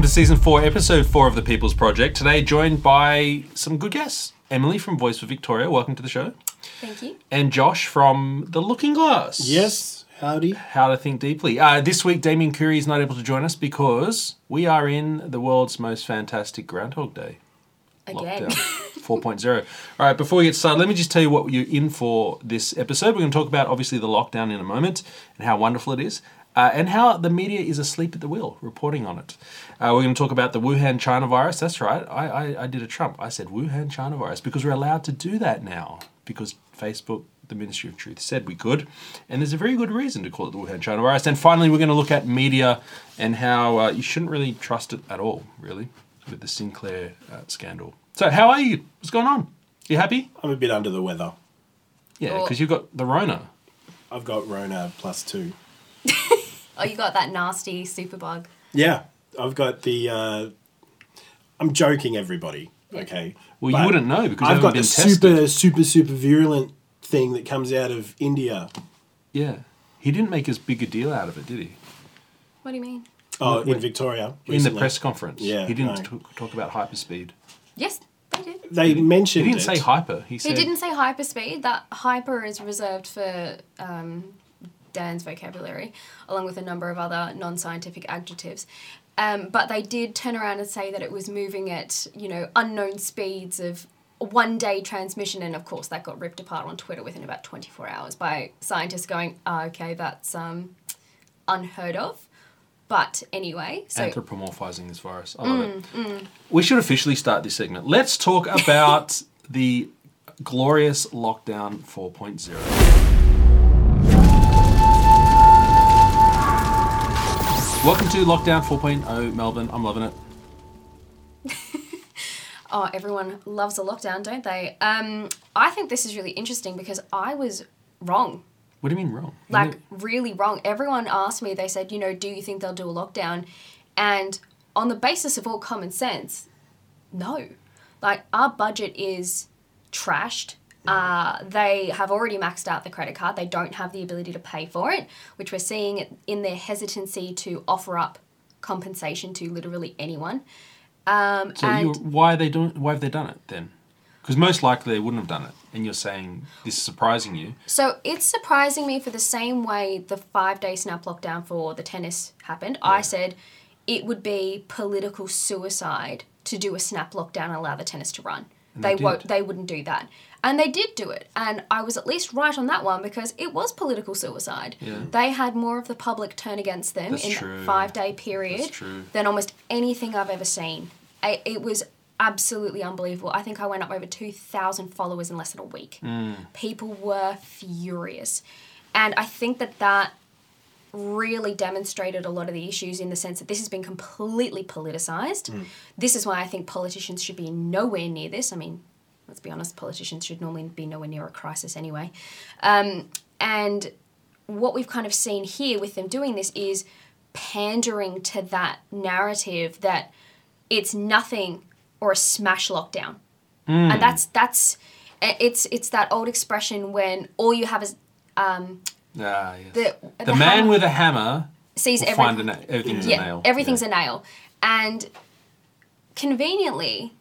Welcome to season four, episode four of the People's Project. Today, joined by some good guests. Emily from Voice for Victoria, welcome to the show. Thank you. And Josh from The Looking Glass. Yes, howdy. How to Think Deeply. Uh, this week, Damien Curie is not able to join us because we are in the world's most fantastic Groundhog Day. Again. lockdown 4.0. All right, before we get started, let me just tell you what you're in for this episode. We're going to talk about obviously the lockdown in a moment and how wonderful it is. Uh, and how the media is asleep at the wheel, reporting on it. Uh, we're going to talk about the Wuhan China virus. That's right. I, I, I did a Trump. I said Wuhan China virus because we're allowed to do that now because Facebook, the Ministry of Truth, said we could. And there's a very good reason to call it the Wuhan China virus. And finally, we're going to look at media and how uh, you shouldn't really trust it at all, really, with the Sinclair uh, scandal. So, how are you? What's going on? You happy? I'm a bit under the weather. Yeah, Well- because you've got the Rona. I've got Rona plus two. Oh, you got that nasty superbug. Yeah, I've got the. Uh, I'm joking, everybody. Okay. Well, you But wouldn't know because I've haven't got been the tested. super, super, super virulent thing that comes out of India. Yeah. He didn't make as big a deal out of it, did he? What do you mean? Oh, in Victoria. In the recently. press conference. Yeah, He didn't no. t- talk about hyperspeed. Yes, they did. They mentioned He mentioned. didn't it. say hyper. He He said didn't say hyperspeed. That hyper is reserved for um, Dan's vocabulary, along with a number of other non-scientific adjectives. Um, but they did turn around and say that it was moving at you know unknown speeds of one day transmission, and of course that got ripped apart on Twitter within about 24 hours by scientists going, oh, "Okay, that's um, unheard of." But anyway, so anthropomorphizing this virus. I love it. We should officially start this segment. Let's talk about the glorious lockdown 4.0. Welcome to Lockdown 4.0 Melbourne. I'm loving it. Oh, everyone loves a lockdown, don't they? Um, I think this is really interesting because I was wrong. What do you mean wrong? Like, really wrong. Everyone asked me, they said, you know, do you think they'll do a lockdown? And on the basis of all common sense, no. Like, our budget is trashed. Uh, they have already maxed out the credit card. They don't have the ability to pay for it, which we're seeing in their hesitancy to offer up compensation to literally anyone. Um, So and you, why are they doing? Why have they done it then? Because most likely they wouldn't have done it, and you're saying this is surprising you. So it's surprising me for the same way the five day snap lockdown for the tennis happened. I said it would be political suicide to do a snap lockdown and allow the tennis to run. And they they won't. They wouldn't do that, and they did do it. And I was at least right on that one because it was political suicide. Yeah. They had more of the public turn against them That's in true. that five day period than almost anything I've ever seen. I, it was absolutely unbelievable. I think I went up over 2,000 followers in less than a week. Mm. People were furious. And I think that that really demonstrated a lot of the issues in the sense that this has been completely politicized. This is why I think politicians should be nowhere near this. I mean, let's be honest, politicians should normally be nowhere near a crisis anyway. Um, and what we've kind of seen here with them doing this is pandering to that narrative that it's nothing or a smash lockdown. And that's that's it's it's that old expression when all you have is um, Ah, yes. the the, man with a hammer sees will every, find a na- everything's yeah, a nail. everything's Yeah. a nail. And conveniently,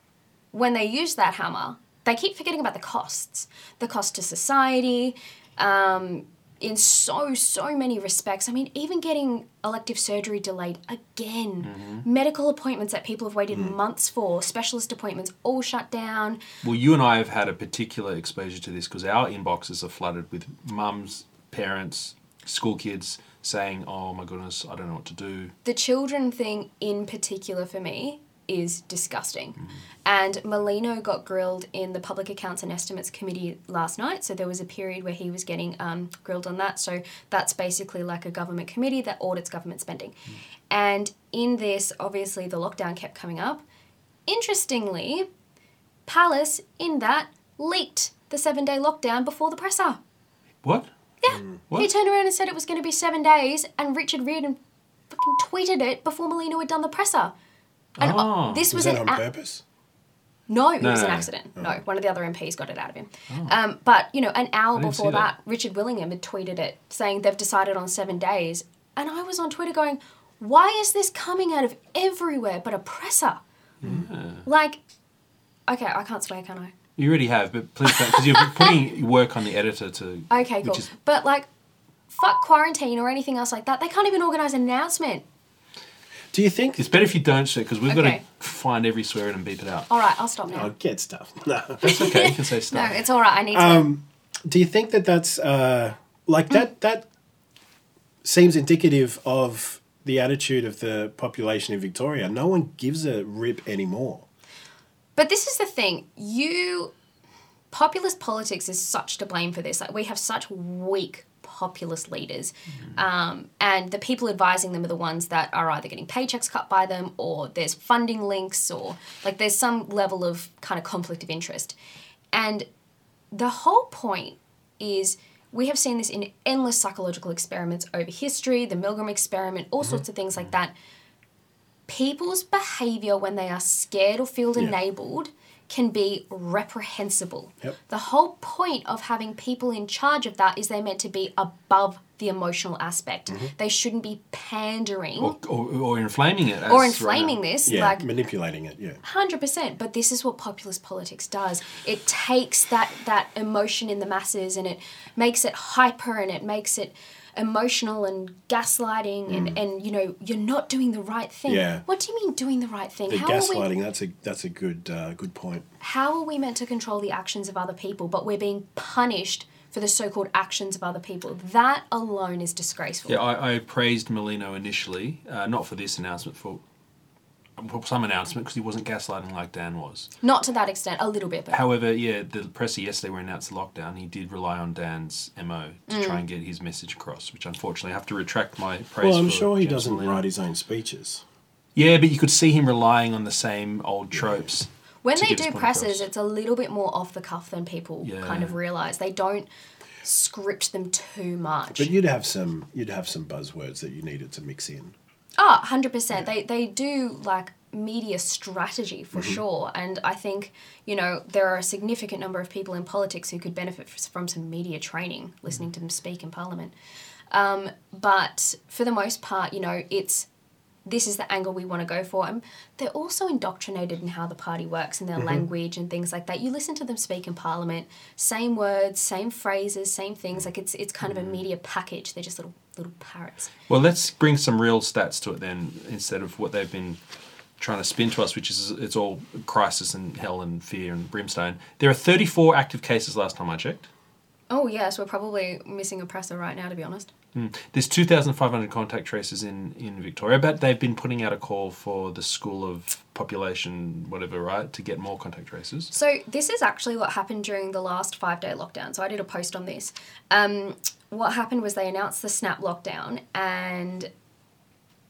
when they use that hammer, they keep forgetting about the costs. The cost to society, um, in so, so many respects. I mean, even getting elective surgery delayed again, Mm-hmm. medical appointments that people have waited Mm. months for, specialist appointments all shut down. Well, you and I have had a particular exposure to this because our inboxes are flooded with mums, parents, school kids saying, "Oh my goodness, I don't know what to do." the children thing in particular for me is disgusting. Mm. And Merlino got grilled in the Public Accounts and Estimates Committee last night. So there was a period where he was getting um, grilled on that. So that's basically like a government committee that audits government spending. Mm. And in this, obviously, the lockdown kept coming up. Interestingly, Pallas, in that, leaked the seven day lockdown before the presser. What? Yeah. What? He turned around and said it was going to be seven days, and Richard Reardon fucking tweeted it before Merlino had done the presser. And uh, Oh. this Was was, that an on a- purpose? no, it No, was an no. accident. No, one of the other MPs got it out of him. Um, but you know, an hour didn't see before that. that, Richard Willingham had tweeted it saying they've decided on seven days, and I was on Twitter going, why is this coming out of everywhere but a presser? Like, okay, I can't swear, can I? You already have, but please don't, because you're putting work on the editor to. Okay, cool. Which is, But like, fuck quarantine or anything else like that. They can't even organise an announcement. Do you think? it's better if you don't swear, because we've Okay. got to find every swear and beep it out. All right, I'll stop now. Oh, get stuff. No. It's okay, you can say stuff. no, it's all right. I need to. Um, do you think that that's uh, like that? That seems indicative of the attitude of the population in Victoria. No one gives a rip anymore. But this is the thing. You populist politics is such to blame for this. Like we have such weak populist leaders. Um, and the people advising them are the ones that are either getting paychecks cut by them or there's funding links or like there's some level of kind of conflict of interest. And the whole point is we have seen this in endless psychological experiments over history, the Milgram experiment, all sorts of things like that. People's behavior when they are scared or feel Yeah. enabled can be reprehensible. Yep. The whole point of having people in charge of that is they're meant to be above the emotional aspect. Mm-hmm. They shouldn't be pandering Or, or, or inflaming it. as or inflaming now. this. Yeah, Like manipulating it. Yeah. Hundred percent, but this is what populist politics does. It takes that that emotion in the masses and it makes it hyper and it makes it emotional and gaslighting and, and you know you're not doing the right thing. Mm. Yeah. What do you mean doing the right thing? The how are we gaslighting. That's a that's a good uh, good point. how are we meant to control the actions of other people, but we're being punished for the so-called actions of other people? That alone is disgraceful. Yeah, I, I praised Merlino initially, uh, not for this announcement, for, for some announcement, because he wasn't gaslighting like Dan was. Not to that extent, a little bit, but However, yeah, the presser yesterday when announced the lockdown, he did rely on Dan's MO to Mm. try and get his message across, which unfortunately I have to retract my praise Well, I'm for sure he James doesn't Merlino. write his own speeches. Yeah, but you could see him relying on the same old tropes. When they do presses, across. it's a little bit more off the cuff than people Yeah. kind of realize. They don't script them too much. But you'd have some you'd have some buzzwords that you needed to mix in. Oh, 100%. They, they do like media strategy for mm-hmm. sure. And I think, you know, there are a significant number of people in politics who could benefit from some media training, mm-hmm. listening to them speak in Parliament. Um, but for the most part, you know, it's this is the angle we want to go for. And they're also indoctrinated in how the party works and their mm-hmm. language and things like that. You listen to them speak in Parliament, same words, same phrases, same things. Like it's it's kind of a media package. They're just little little parrots. Well, let's bring some real stats to it then, instead of what they've been trying to spin to us, which is it's all crisis and hell and fear and brimstone. There are 34 active cases last time I checked. Oh yes, we're probably missing a presser right now, to be honest. There's 2,500 contact tracers in, in Victoria, but they've been putting out a call for the School of Population, whatever, right, to get more contact tracers. So this is actually what happened during the last five day lockdown. So I did a post on this. Um, what happened was they announced the snap lockdown, and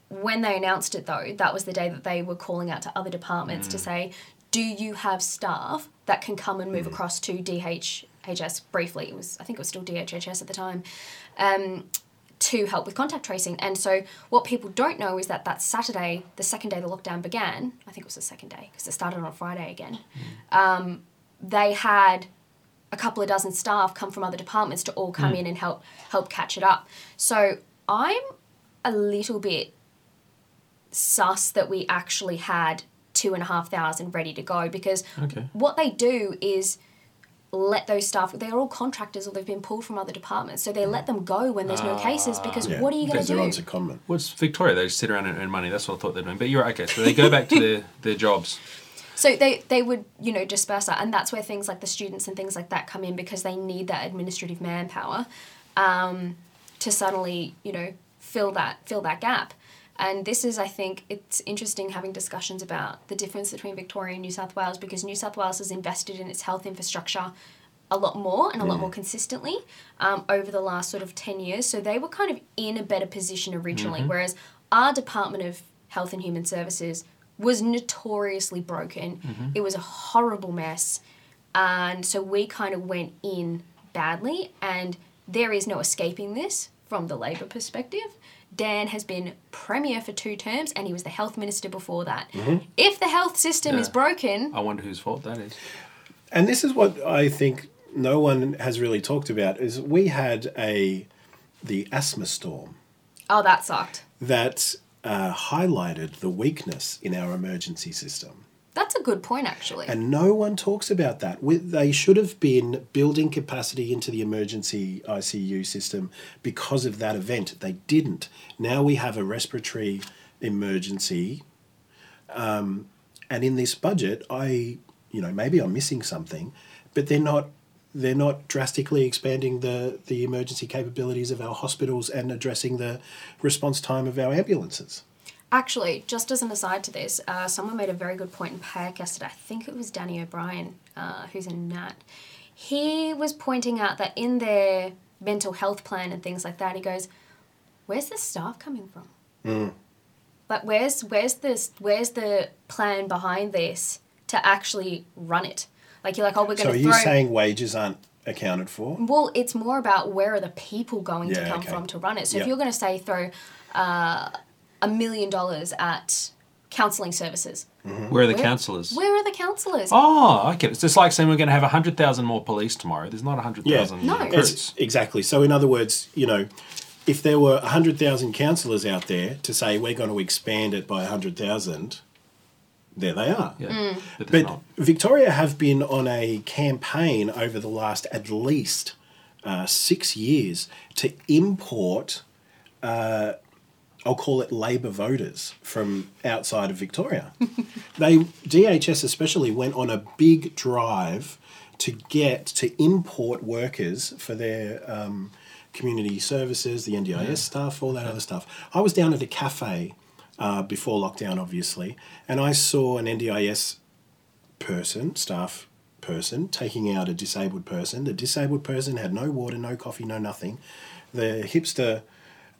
when they announced it though, that was the day that they were calling out to other departments to say, "Do you have staff that can come and move across to DHHS briefly?" It was I think it was still DHHS at the time. Um, to help with contact tracing. And so, what people don't know is that that Saturday, the second day the lockdown began, I think it was the second day because it started on Friday again, um, they had a couple of dozen staff come from other departments to all come hmm. in and help help catch it up. So I'm a little bit sus that we actually had two and a half thousand ready to go because Okay. what they do is let those staff they're all contractors or they've been pulled from other departments so they let them go when there's no cases ah, because Yeah, what are you going to because they're do on secondment. What's Victoria? They just sit around and earn money. That's what I thought they're doing. But you're right. Okay, so they go back to their, their jobs. So they, they would, you know, disperse that. And that's where things like the students and things like that come in because they need that administrative manpower um, to suddenly, you know, fill that fill that gap. And this is, I think, it's interesting having discussions about the difference between Victoria and New South Wales because New South Wales has invested in its health infrastructure a lot more and a lot more consistently um, over the last sort of 10 years. So they were kind of in a better position originally, whereas our Department of Health and Human Services was notoriously broken. Mm-hmm. It was a horrible mess. And so we kind of went in badly, and there is no escaping this from the Labor perspective. Dan has been Premier for two terms, and he was the Health Minister before that. Mm-hmm. If the health system is broken, I wonder whose fault that is. And this is what I think no one has really talked about is we had a the asthma storm oh, that sucked. that uh, highlighted the weakness in our emergency system. That's a good point, actually. And no one talks about that. We- They should have been building capacity into the emergency ICU system because of that event. They didn't. Now we have a respiratory emergency. Um, and in this budget, I, you know, maybe I'm missing something, but they're not. They're not drastically expanding the, the emergency capabilities of our hospitals and addressing the response time of our ambulances. Actually, just as an aside to this, uh, someone made a very good point in PAC yesterday. I think it was Danny O'Brien, uh, who's in NAT. He was pointing out that in their mental health plan and things like that, he goes, "Where's the staff coming from? Like, where's where's this where's the plan behind this to actually run it? Like, you're like, oh, we're So going are to you throw." saying wages aren't accounted for? Well, it's more about where are the people going to come okay. from to run it. So Yep. if you're going to say throw uh, a million dollars at counselling services, Where are the Where- counsellors? where are the counsellors? Oh, okay. It's just like saying we're going to have 100,000 more police tomorrow. There's not 100,000 No. recruits. It's, exactly. So, in other words, you know, if there were 100,000 counsellors out there to say we're going to expand it by 100,000, there they are. Yeah, Mm. but But. Victoria have been on a campaign over the last at least uh, six years to import, uh, I'll call it Labor voters from outside of Victoria. they DHS especially went on a big drive to get to import workers for their um, community services, the NDIS stuff, all that other stuff. I was down at a cafe uh, before lockdown, obviously, and I saw an NDIS person, staff person, taking out a disabled person. The disabled person had no water, no coffee, no nothing. The hipster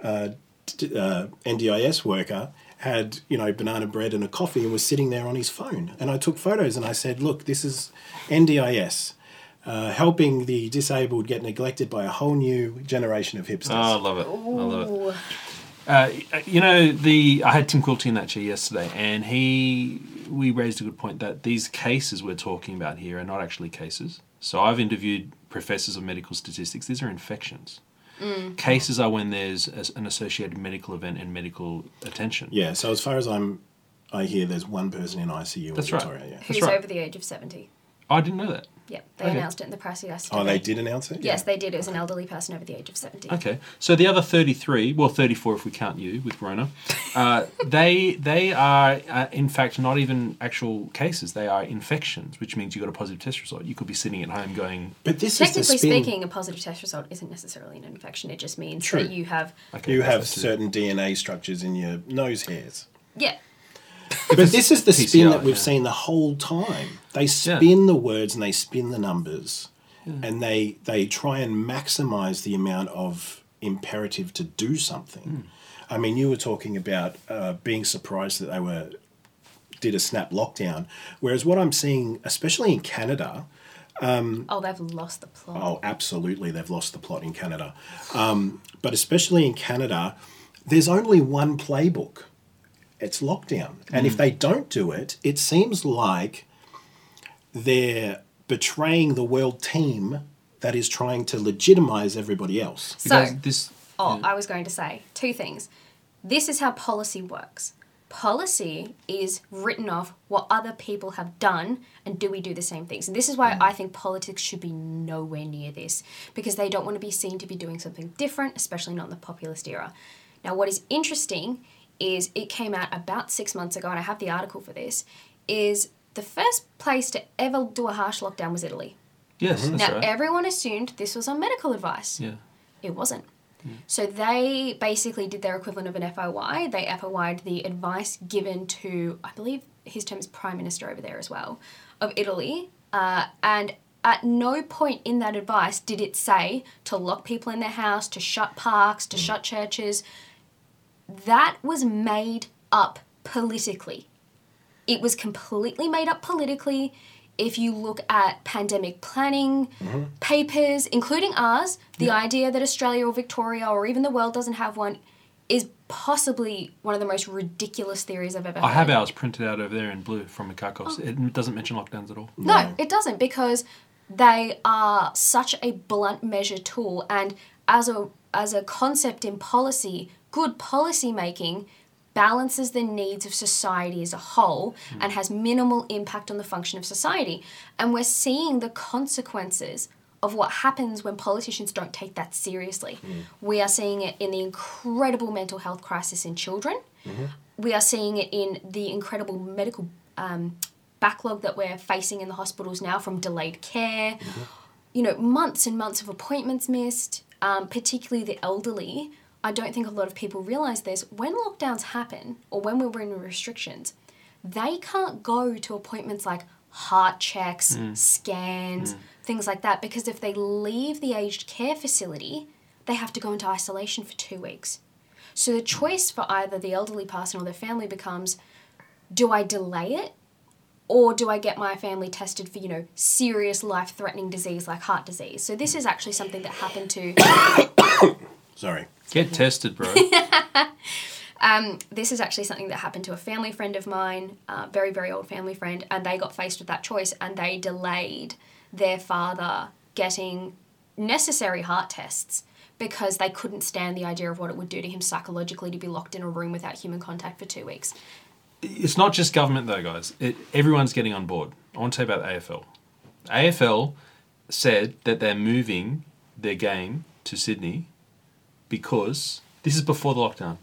uh, d- uh, NDIS worker had, you know, banana bread and a coffee and was sitting there on his phone. And I took photos and I said, look, this is NDIS. Uh, helping the disabled get neglected by a whole new generation of hipsters. Oh, I love it. I love it. Ooh. Uh, you know, the I had Tim Quilty in that chair yesterday, and he we raised a good point that these cases we're talking about here are not actually cases. So I've interviewed professors of medical statistics. These are infections. Cases are when there's as- an associated medical event and medical attention. Yeah, so as far as I'm, I hear there's one person in ICU That's in right. Victoria. Yeah. Who's right. over the age of 70. I didn't know that. Yep, they Okay. announced it in the press yesterday. Oh, they did announce it. Yes, they did. It was an elderly person over the age of 70. Okay, so the other thirty-three, well, thirty-four if we count you with Rona, uh, they they are uh, in fact not even actual cases. They are infections, which means you got a positive test result. You could be sitting at home going, But this is Technically speaking, a positive test result isn't necessarily an infection. It just means True. that you have, okay, You have certain DNA structures in your nose hairs. yeah, But this is the spin PCR, that we've yeah. seen the whole time. They spin the words and they spin the numbers, and they they try and maximize the amount of imperative to do something. I mean, you were talking about uh, being surprised that they were did a snap lockdown, whereas what I'm seeing, especially in Canada, oh, they've lost the plot. Oh, absolutely. They've lost the plot in Canada. Um, but especially in Canada, there's only one playbook it's lockdown. And if they don't do it, it seems like they're betraying the world team that is trying to legitimize everybody else. So, this. Oh, yeah. I was going to say two things. This is how policy works. Policy is written off what other people have done, and do we do the same things? And this is why mm. I think politics should be nowhere near this, because they don't want to be seen to be doing something different, especially not in the populist era. Now, what is interesting is it came out about six months ago, and I have the article for this, is the first place to ever do a harsh lockdown was Italy. Yes, mm-hmm. that's Now, right. everyone assumed this was on medical advice. yeah. It wasn't. Mm. So they basically did their equivalent of an FOI. They FOI'd the advice given to, I believe his term is Prime Minister over there as well, of Italy. Uh, and at no point in that advice did it say to lock people in their house, to shut parks, to mm. shut churches. That was made up politically. It was completely made up politically. If you look at pandemic planning mm-hmm. papers, including ours, the idea that Australia or Victoria or even the world doesn't have one is possibly one of the most ridiculous theories I've ever heard. I have ours printed out over there in blue from Mikakos. Oh. It doesn't mention lockdowns at all. No, it doesn't because they are such a blunt measure tool and as a as a concept in policy, good policy making balances the needs of society as a whole and has minimal impact on the function of society. And we're seeing the consequences of what happens when politicians don't take that seriously. We are seeing it in the incredible mental health crisis in children. We are seeing it in the incredible medical um, backlog that we're facing in the hospitals now from delayed care. You know, months and months of appointments missed, um, particularly the elderly. I don't think a lot of people realize this. When lockdowns happen or when we're in restrictions, they can't go to appointments like heart checks, hmm. scans, hmm. things like that, because if they leave the aged care facility, they have to go into isolation for two weeks. So the hmm. choice for either the elderly person or their family becomes do I delay it or do I get my family tested for, you know, serious life threatening disease like heart disease? So this is actually something that happened to Sorry. Get tested, bro. Um, this is actually something that happened to a family friend of mine, uh, very, very old family friend, and they got faced with that choice and they delayed their father getting necessary heart tests because they couldn't stand the idea of what it would do to him psychologically to be locked in a room without human contact for two weeks. it's not just government though, guys. It, everyone's getting on board. I want to tell you about AFL. AFL said that they're moving their game to Sydney because this is before the lockdown.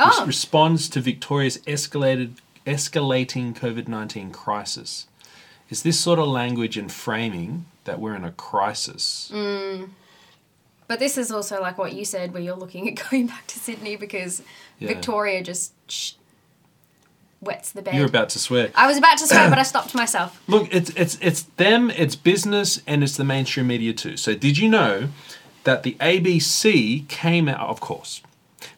Oh. Res- responds to Victoria's escalated escalating COVID nineteen crisis. Is this sort of language and framing that we're in a crisis. Mm. But this is also like what you said, where you're looking at going back to Sydney because Yeah. Victoria just sh- wets the bed. You're about to swear. I was about to swear, but I stopped myself. Look, it's it's it's them, it's business, and it's the mainstream media too. So did you know that the ABC came out, of course,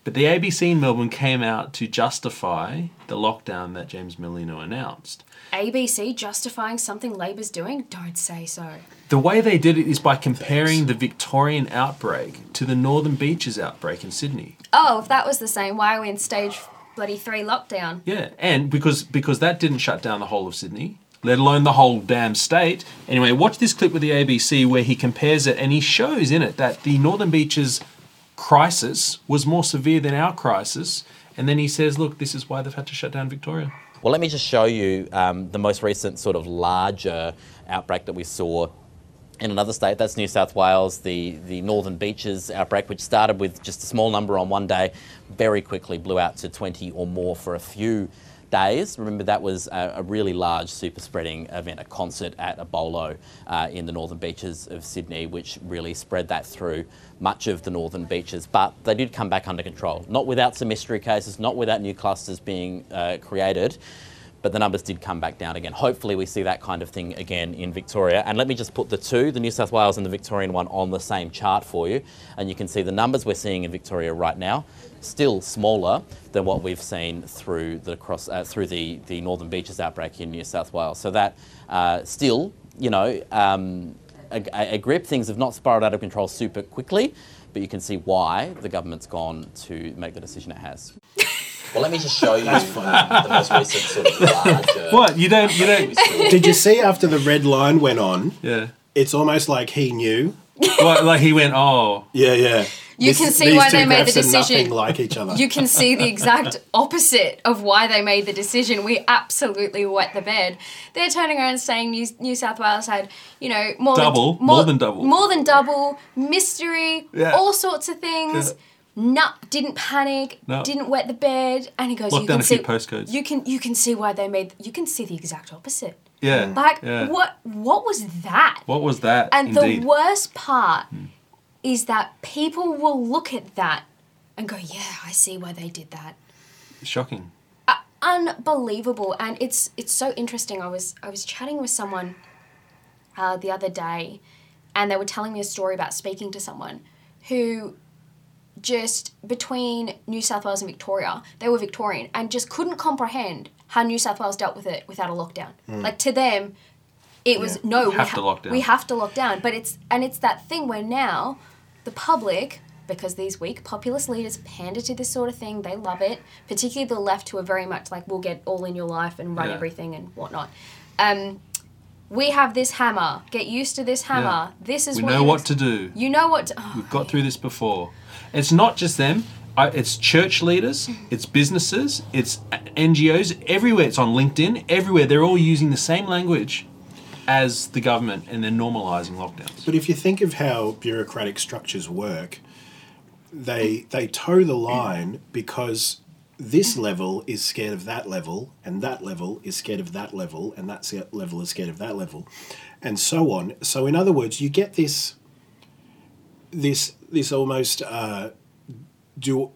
but the ABC in Melbourne came out to justify the lockdown that James Merlino announced. ABC justifying something Labor's doing? Don't say so. The way they did it is by comparing the Victorian outbreak to the Northern Beaches outbreak in Sydney. Oh, if that was the same, why are we in stage bloody three lockdown? Yeah, and because because that didn't shut down the whole of Sydney, let alone the whole damn state. Anyway, watch this clip with the ABC where he compares it and he shows in it that the Northern Beaches crisis was more severe than our crisis, and then he says, "Look, this is why they've had to shut down Victoria." Well, let me just show you um, the most recent sort of larger outbreak that we saw in another state. That's New South Wales, the, the Northern Beaches outbreak, which started with just a small number on one day, very quickly blew out to 20 or more for a few days. Remember, that was a, a really large super spreading event, a concert at a bowlo uh, in the Northern Beaches of Sydney, which really spread that through much of the Northern Beaches. But they did come back under control, not without some mystery cases, not without new clusters being uh, created but the numbers did come back down again. Hopefully, we see that kind of thing again in Victoria. And let me just put the two, the New South Wales and the Victorian one, on the same chart for you. And you can see the numbers we're seeing in Victoria right now, still smaller than what we've seen through the cross uh, through the, the Northern Beaches outbreak in New South Wales. So that uh, still, you know, um, a, a grip. Things have not spiraled out of control super quickly, but you can see why the government's gone to make the decision it has. Well, let me just show you the most recent sort of larger. What you don't you don't? Did you see after the red line went on? Yeah, It's almost like he knew. Like, like he went, "Oh, Yeah, yeah. You can see why they made the decision. Nothing like each other. You can see the exact opposite of why they made the decision. We absolutely wet the bed. They're turning around saying New, New South Wales had, you know, more Double, than, more than double. more than double mystery, Yeah. all sorts of things. Yeah. Nut didn't panic, No. didn't wet the bed, and he goes, Locked "You down can a few see postcodes." You can you can see why they made. You can see the exact opposite. Yeah." Like yeah. what? What was that? What was that? And indeed? The worst part is that people will look at that and go, "Yeah, I see why they did that." Shocking. Uh, unbelievable, and it's it's so interesting. I was I was chatting with someone uh, the other day, and they were telling me a story about speaking to someone who just between New South Wales and Victoria, they were Victorian and just couldn't comprehend how New South Wales dealt with it without a lockdown. Like to them, it was no, we, Hmm. Have to lock down. we have to lock down. But it's and it's that thing where now the public, because these weak populist leaders pander to this sort of thing, they love it. Particularly the left, who are very much like, "We'll get all in your life and run Yeah. everything and whatnot." Um, we have this hammer. Get used to this hammer. Yeah. This is We what know what to do. You know what? To, oh, We've got through this before. It's not just them. It's church leaders, it's businesses, it's NGOs, everywhere. It's on LinkedIn, everywhere. They're all using the same language as the government and they're normalizing lockdowns. But if you think of how bureaucratic structures work, they they toe the line because this level is scared of that level, and that level is scared of that level, and that level is scared of that level, and so on. So, in other words, you get this this this almost uh, du-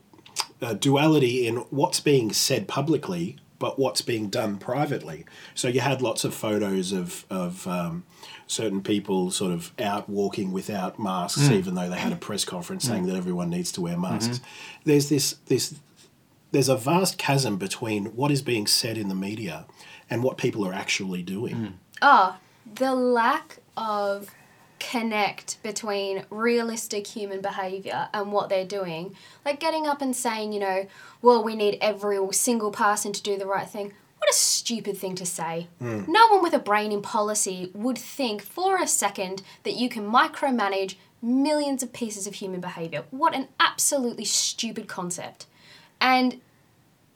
uh, duality in what's being said publicly, but what's being done privately. So you had lots of photos of of um, certain people sort of out walking without masks, even though they had a press conference saying that everyone needs to wear masks. There's this this there's a vast chasm between what is being said in the media and what people are actually doing. Oh, the lack of connect between realistic human behavior and what they're doing. Like getting up and saying, you know, well, we need every single person to do the right thing. What a stupid thing to say. Hmm. No one with a brain in policy would think for a second that you can micromanage millions of pieces of human behavior. What an absolutely stupid concept. And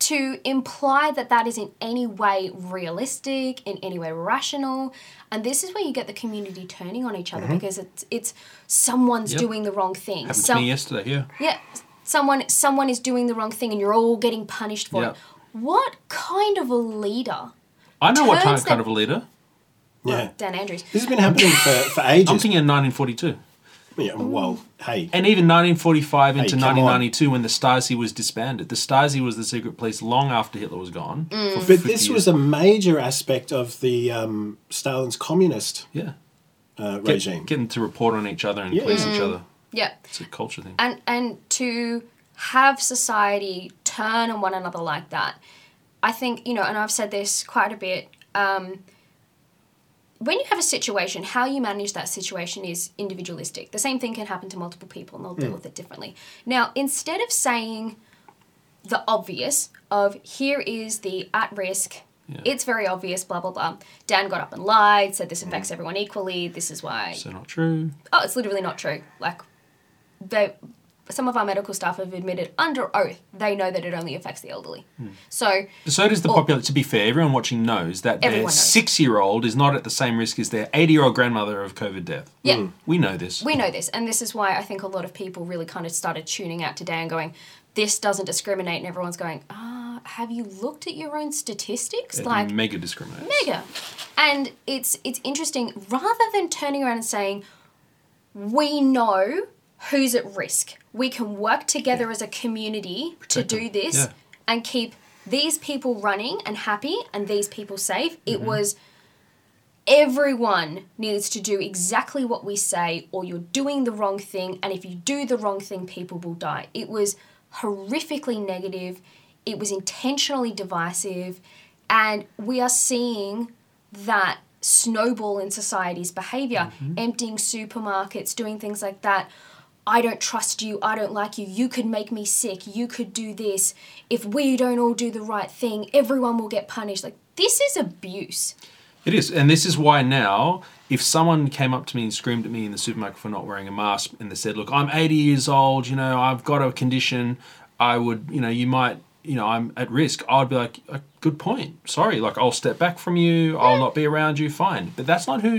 to imply that that is in any way realistic, in any way rational, and this is where you get the community turning on each other mm-hmm. because it's it's someone's Yep. doing the wrong thing. Happened to me yesterday, yeah. yeah, someone someone is doing the wrong thing, and you're all getting punished for Yeah. it. What kind of a leader? I know what Turns kind, kind of a leader. Yeah. Dan Andrews. This has been happening for, for I'm thinking in 1942. Yeah, well, hey, And even 1945 into come on. 1992 when the Stasi was disbanded. The Stasi was the secret police long after Hitler was gone. Mm. for but 50 this years. was a major aspect of the um, Stalin's communist Yeah. uh, Get- regime. Getting to report on each other and Yeah. police each other. Yeah. It's a culture thing. and and to have society turn on one another like that i think you know and i've said this quite a bit um, when you have a situation how you manage that situation is individualistic the same thing can happen to multiple people and they'll deal hmm. with it differently now instead of saying the obvious of here is the at risk Yeah. it's very obvious blah blah blah dan got up and lied said this affects hmm. everyone equally this is why So not true. oh, it's literally not true. Like, they, some of our medical staff have admitted under oath they know that it only affects the elderly. So, So does the Or- population. To be fair, everyone watching knows that their six-year-old is not at the same risk as their 80-year-old grandmother of COVID death. yeah, We know this. we know this, and this is why I think a lot of people really kind of started tuning out today and going, "This doesn't discriminate," and everyone's going, "Ah, have you looked at your own statistics?" It like, mega discriminates. mega. And it's it's interesting rather than turning around and saying, we know who's at risk. We can work together as a community Protect to do them. this Yeah. and keep these people running and happy and these people safe. It Mm-hmm. was everyone needs to do exactly what we say or you're doing the wrong thing and if you do the wrong thing people will die. It was horrifically negative. It was intentionally divisive and we are seeing that snowball in society's behavior, emptying supermarkets, doing things like that. I don't trust you. I don't like you. You could make me sick. You could do this. If we don't all do the right thing, everyone will get punished. Like, this is abuse. It is, and this is why now, if someone came up to me and screamed at me in the supermarket for not wearing a mask, and they said, "Look, I'm 80 years old. You know, I've got a condition. I would, you know, you might, you know, I'm at risk." I'd be like, "A "Good point. Sorry. Like, I'll step back from you. I'll not be around you. Fine." But that's not who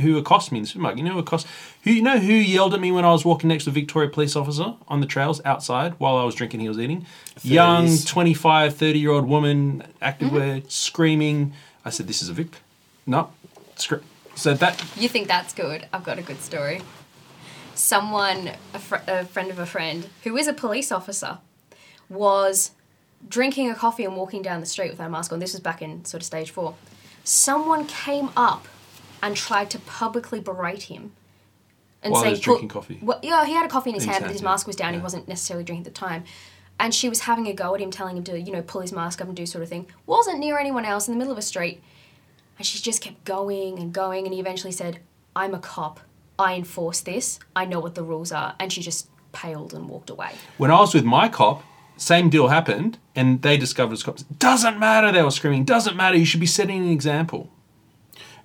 who accosted me in the supermarket. You know, who accost who you know who yelled at me when I was walking next to a Victoria police officer on the trails outside while I was drinking. He was eating. Young, 30s. 25, 30 year old woman, active activewear, screaming. I said, "This is a Vic." No, screw. So that You think that's good? I've got a good story. Someone, a, fr- a friend of a friend, who is a police officer, was drinking a coffee and walking down the street without a mask on. This was back in sort of stage four. Someone came up and tried to publicly berate him. And While he say, was drinking coffee? Well, yeah, he had a coffee in his In hand, but his mask was down. He wasn't necessarily drinking at the time. And she was having a go at him, telling him to, you know, pull his mask up and do sort of thing. Wasn't near anyone else in the middle of a street. And she just kept going and going, and he eventually said, I'm a cop. I enforce this. I know what the rules are. And she just paled and walked away. when I was with my cop, same deal happened, and they discovered as cops. Doesn't matter. They were screaming. Doesn't matter. You should be setting an example.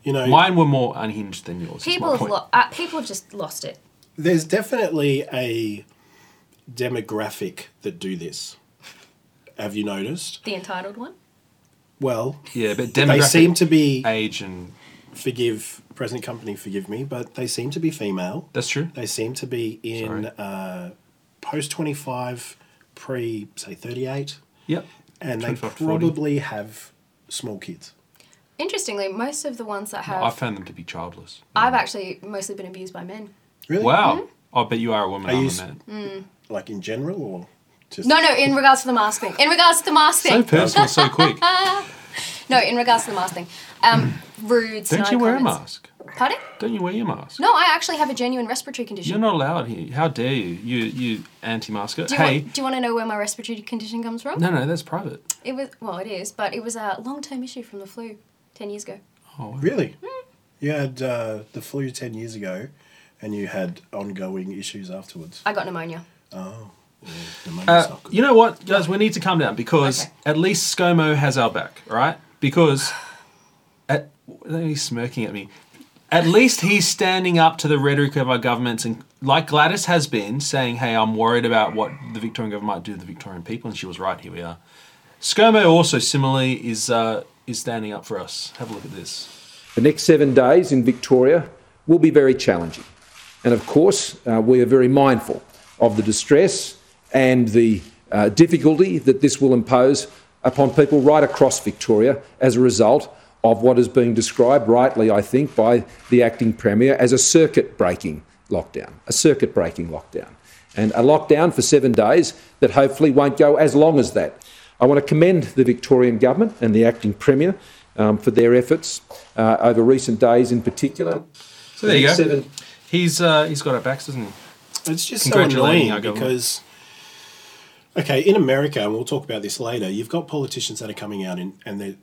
You know, Mine were more unhinged than yours. People have, point. lo- uh, people have just lost it. there's definitely a demographic that do this. Have you noticed? The entitled one. Well, Yeah, but they seem to be age and forgive present company, forgive me, but they seem to be female. that's true. They seem to be in uh, post twenty five, pre say thirty eight, Yep. and they 25 40. probably have small kids. Interestingly, most of the ones that have, I found them to be childless. I've actually mostly been abused by men. Really? Wow. Mm-hmm. I bet you are a woman. Are I'm you a s- man. Mm. Like in general, or just No, no, in regards to the mask thing. In regards to the mask So personal, so quick. No, in regards to the mask thing. Um, rude. Don't snide you wear a mask? Pardon? Don't you wear your mask? No, I actually have a genuine respiratory condition. You're not allowed here. How dare you? You you anti-masker. do you, Hey, want, do you want to know where my respiratory condition comes from? no, no, that's private. It was well, it is, but it was a long-term issue from the flu ten years ago. Oh, wow. really. You had uh, the flu ten years ago, and you had ongoing issues afterwards. I got pneumonia. Oh, yeah, Uh, you know what, guys? We need to calm down because Okay. at least ScoMo has our back, right? Because at he's smirking at me. At least he's standing up to the rhetoric of our governments, and like Gladys has been saying, "Hey, I'm worried about what the Victorian government might do to the Victorian people," and she was right. Here we are. ScoMo also similarly is uh, is standing up for us. Have a look at this. The next seven days in Victoria will be very challenging. And of course, uh, we are very mindful of the distress and the uh, difficulty that this will impose upon people right across Victoria as a result of what is being described, rightly, I think, by the acting Premier as a circuit breaking lockdown. A circuit breaking lockdown. And a lockdown for seven days that hopefully won't go as long as that. I want to commend the Victorian Government and the acting Premier um, for their efforts uh, over recent days in particular. So there you go. Seven- He's uh, he's got our backs, doesn't he? It's just so annoying our government. because, okay, in America, and we'll talk about this later, you've got politicians that are coming out in, and they're,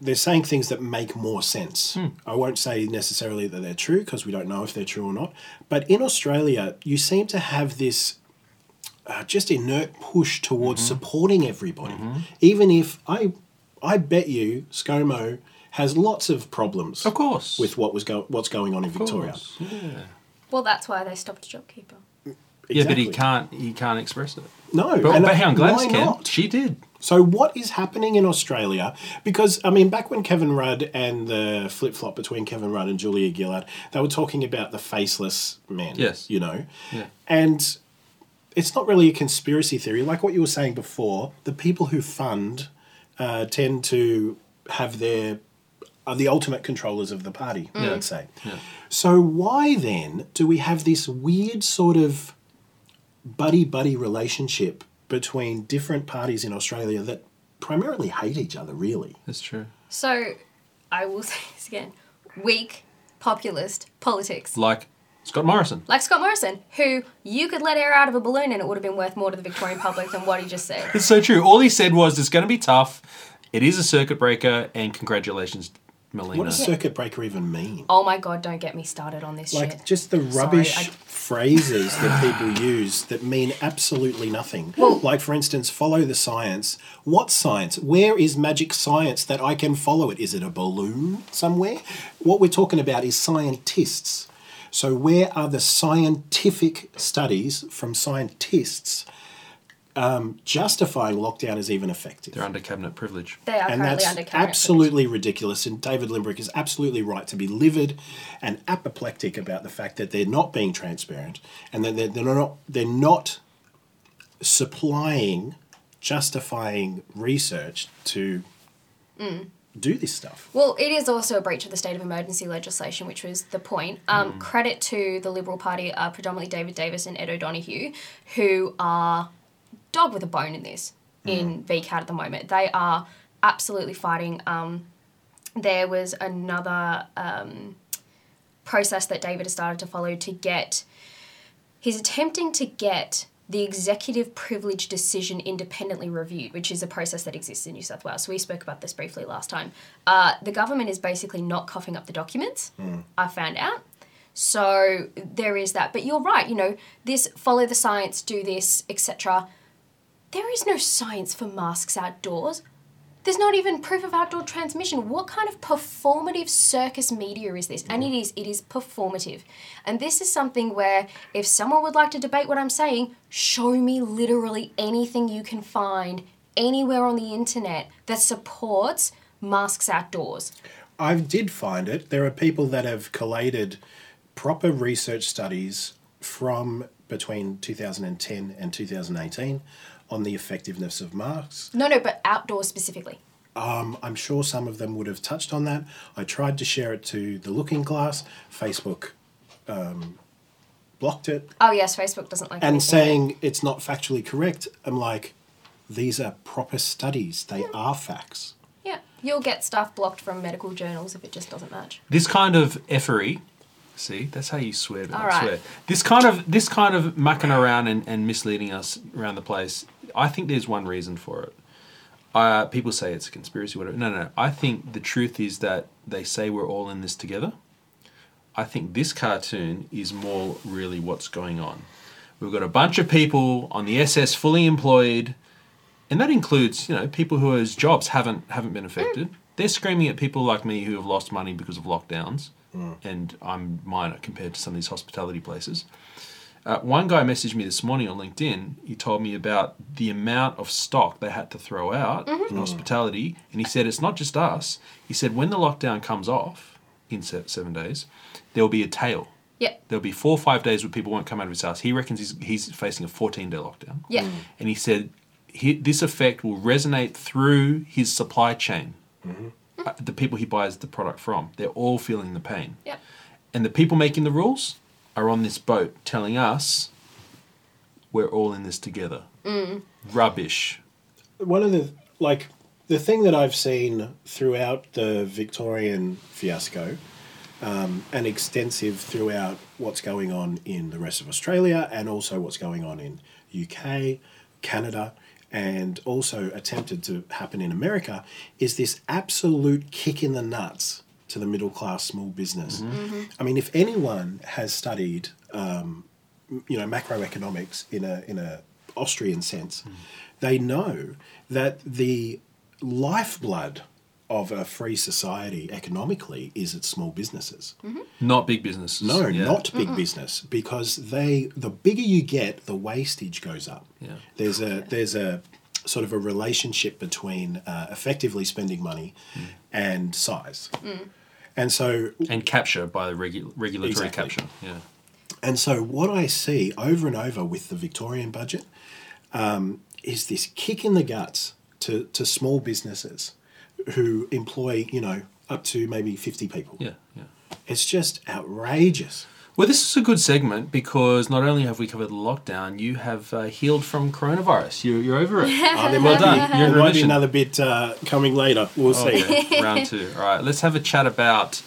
they're saying things that make more sense. Hmm. I won't say necessarily that they're true because we don't know if they're true or not. But in Australia, you seem to have this uh, just inert push towards Mm-hmm. supporting everybody, even if I, I bet you ScoMo has lots of problems. Of course. With what was go- what's going on in Of Victoria. course. Yeah. Well, that's why they stopped JobKeeper. Yeah, but he can't. He can't express it. No, But, but on, Gladys can. not? She did. So what is happening in Australia? Because I mean, back when Kevin Rudd and the flip flop between Kevin Rudd and Julia Gillard, they were talking about the faceless men. Yes. you know, Yeah. and it's not really a conspiracy theory. Like what you were saying before, the people who fund uh, tend to have their are the ultimate controllers of the party. I would say. Yeah. So why then do we have this weird sort of buddy buddy relationship between different parties in Australia that primarily hate each other, really? That's true. So, I will say this again: weak populist politics. Like Scott Morrison. Like Scott Morrison, who you could let air out of a balloon and it would have been worth more to the Victorian public than what he just said. It's so true. All he said was, "It's going to be tough. It is a circuit breaker, and congratulations, Melina." What does circuit breaker even mean? Oh my god, don't get me started on this Like shit. just the Sorry, rubbish I- phrases that people use that mean absolutely nothing. like for instance, follow the science. What science? Where is magic science that I can follow it? Is it a balloon somewhere? What we're talking about is scientists. So where are the scientific studies from scientists um, justifying lockdown is even effective? They're under cabinet privilege. they are and currently that's under cabinet absolutely ridiculous. And David Limbrick is absolutely right to be livid and apoplectic about the fact that they're not being transparent and that they're, they're not they're not supplying justifying research to Mm. do this stuff. Well, it is also a breach of the state of emergency legislation, which was the point. Um, Credit to the Liberal Party, uh, predominantly David Davis and Ed O'Donohue, who are dog with a bone in this in VCAT at the moment. They are absolutely fighting. Um, there was another um, process that David has started to follow to get. He's attempting to get the executive privilege decision independently reviewed, which is a process that exists in New South Wales. So we spoke about this briefly last time. Uh, the government is basically not coughing up the documents. I found out. So there is that. But you're right. You know, this follow the science, do this, etc. There is no science for masks outdoors. There's not even proof of outdoor transmission. What kind of performative circus media is this? And it is, it is performative. And this is something where if someone would like to debate what I'm saying, show me literally anything you can find anywhere on the internet that supports masks outdoors. I did find it. There are people that have collated proper research studies from between 2010 and 2018 on the effectiveness of masks. No, no, but outdoors specifically. Um, I'm sure some of them would have touched on that. I tried to share it to the looking glass. Facebook um, blocked it. Oh yes, Facebook doesn't like And anything. saying it's not factually correct. I'm like, these are proper studies. They are facts. Yeah, you'll get stuff blocked from medical journals if it just doesn't match. This kind of effery, see, that's how you swear. But All not right. swear. This kind of this kind of mucking around and, and misleading us around the place. I think there's one reason for it. Uh, people say it's a conspiracy, whatever. No, no, no. I think the truth is that they say we're all in this together. I think this cartoon is more really what's going on. We've got a bunch of people on the SS fully employed, and that includes you know people whose jobs haven't haven't been affected. They're screaming at people like me who have lost money because of lockdowns, and I'm minor compared to some of these hospitality places. Uh, one guy messaged me this morning on LinkedIn. He told me about the amount of stock they had to throw out in hospitality, and he said it's not just us. He said when the lockdown comes off in se- seven days, there will be a tail. Yeah, There'll be four or five days where people won't come out of his house. He reckons he's, he's facing a 14 day lockdown. yeah. And he said he, this effect will resonate through his supply chain. Uh, the people he buys the product from, they're all feeling the pain. Yeah. And the people making the rules are on this boat telling us we're all in this together. Rubbish. one of the like the thing that I've seen throughout the Victorian fiasco, um, and extensive throughout what's going on in the rest of Australia, and also what's going on in UK, Canada, and also attempted to happen in America, is this absolute kick in the nuts to the middle class small business. Mm-hmm. I mean, if anyone has studied um, you know macroeconomics in a in a Austrian sense, mm. they know that the lifeblood of a free society economically is its small businesses. Mm-hmm. Not big business. No, Yeah. not big business because they the bigger you get, the wastage goes up. Yeah. There's a there's a sort of a relationship between uh, effectively spending money mm. and size. Mm. And so And capture by the regu- regulatory Exactly. capture. Yeah. And so, what I see over and over with the Victorian budget um, is this kick in the guts to, to small businesses who employ, you know, up to maybe 50 people. Yeah. Yeah. It's just outrageous. Well, this is a good segment because not only have we covered the lockdown, you have uh, healed from coronavirus. You're, you're over it. Uh, there Well might done. be, You're in there might be remission. another bit uh, coming later. We'll see. Okay, round two. All right, let's have a chat about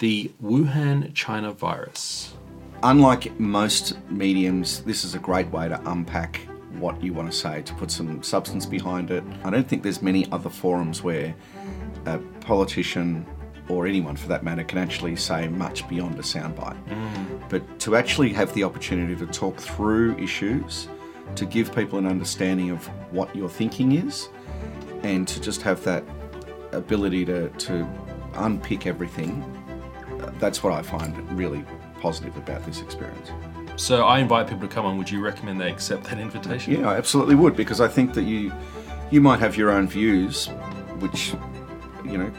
the Wuhan China virus. Unlike most mediums, this is a great way to unpack what you want to say, to put some substance behind it. I don't think there's many other forums where a politician or anyone for that matter can actually say much beyond a soundbite. Mm. But to actually have the opportunity to talk through issues, to give people an understanding of what your thinking is, and to just have that ability to, to unpick everything, uh, that's what I find really positive about this experience. So I invite people to come on. Would you recommend they accept that invitation? Yeah, I absolutely would because I think that you you might have your own views, which you know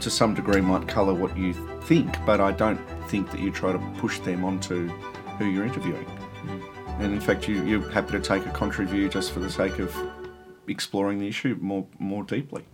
to some degree might colour what you think, but I don't think that you try to push them onto who you're interviewing. Hmm. And in fact, you, you're happy to take a contrary view just for the sake of exploring the issue more more deeply.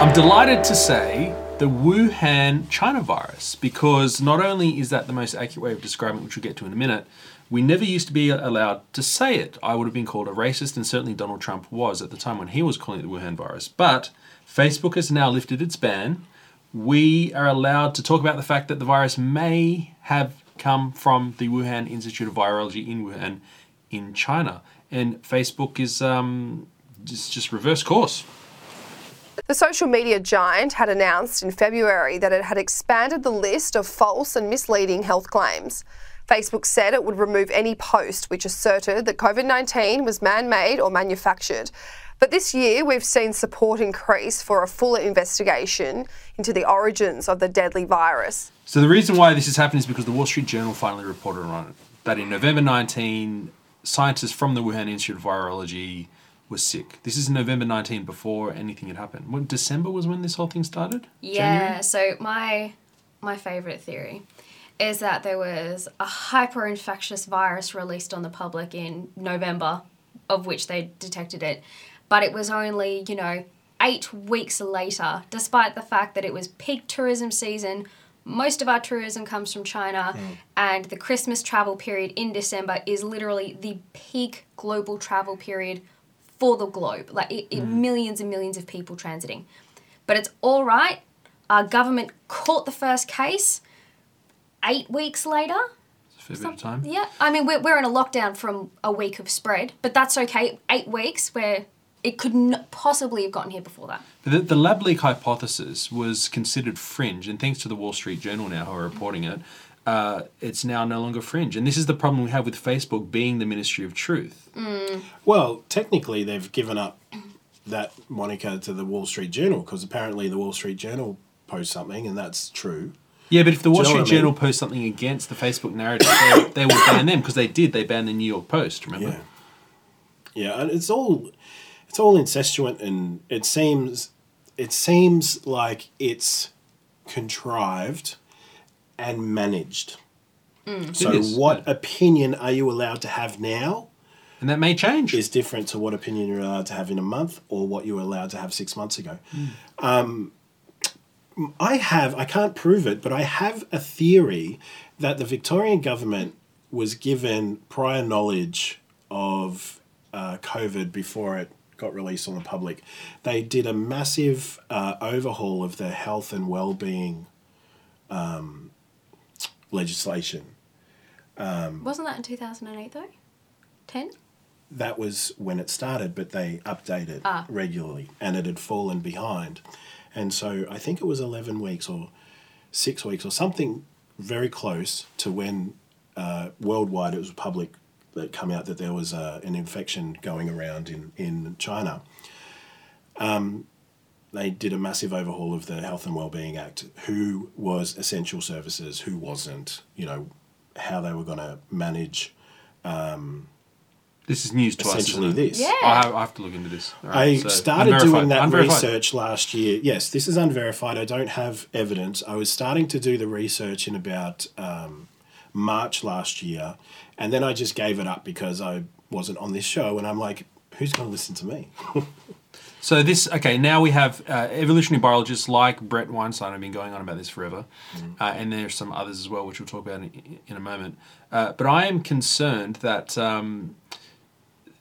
I'm delighted to say the Wuhan China virus because not only is that the most accurate way of describing it, which we'll get to in a minute, we never used to be allowed to say it. I would have been called a racist, and certainly Donald Trump was at the time when he was calling it the Wuhan virus. But Facebook has now lifted its ban. We are allowed to talk about the fact that the virus may have come from the Wuhan Institute of Virology in Wuhan in China. And Facebook is um, just, just reverse course. The social media giant had announced in February that it had expanded the list of false and misleading health claims. Facebook said it would remove any post which asserted that COVID 19 was man made or manufactured. But this year, we've seen support increase for a fuller investigation into the origins of the deadly virus. So the reason why this has happened is because the Wall Street Journal finally reported on it. That in November 19, scientists from the Wuhan Institute of Virology was sick. This is November 19 before anything had happened. When December was when this whole thing started? Yeah. January? So my my favorite theory is that there was a hyper infectious virus released on the public in November, of which they detected it, but it was only you know eight weeks later, despite the fact that it was peak tourism season. Most of our tourism comes from China, hmm. and the Christmas travel period in December is literally the peak global travel period for the globe. Like it, it, mm. millions and millions of people transiting. But it's all right. Our government caught the first case eight weeks later. It's a fair bit of time. Yeah, I mean, we're, we're in a lockdown from a week of spread, but that's okay. Eight weeks where it could not possibly have gotten here before that. The, the lab leak hypothesis was considered fringe, and thanks to the Wall Street Journal now, who are reporting it, uh, it's now no longer fringe. And this is the problem we have with Facebook being the Ministry of Truth. Well, technically, they've given up that moniker to the Wall Street Journal because apparently the Wall Street Journal posts something, and that's true. Yeah, but if the Wall Do you know Street what I mean? Journal posts something against the Facebook narrative, they, they will ban them because they did. They banned the New York Post. Remember? Yeah, yeah, and it's all it's all incestuant, and it seems it seems like it's contrived and managed. So, It is, what yeah. opinion are you allowed to have now? And that may change. is different to what opinion you're allowed to have in a month or what you were allowed to have six months ago. Um, I have, I can't prove it, but I have a theory that the Victorian government was given prior knowledge of uh, COVID before it got released on the public. They did a massive uh, overhaul of their health and well-being um, legislation. Wasn't that in 2008 though? 10? that was when it started, but they updated Ah. regularly, and it had fallen behind. And so I think it was 11 weeks or six weeks or something very close to when uh, worldwide it was public that come out that there was uh, an infection going around in, in China. Um, they did a massive overhaul of the Health and Wellbeing Act. Who was essential services? Who wasn't? You know, how they were going to manage this is news to us. essentially this. Yeah. I have, I have to look into this. All I so started unverified- doing that unverified. research last year. Yes, this is unverified. I don't have evidence. I was starting to do the research in about um, March last year, and then I just gave it up because I wasn't on this show, and I'm like, who's going to listen to me? So this okay. Now we have uh, evolutionary biologists like Bret Weinstein have been going on about this forever, uh, and there's some others as well, which we'll talk about in, in a moment. Uh, but I am concerned that um,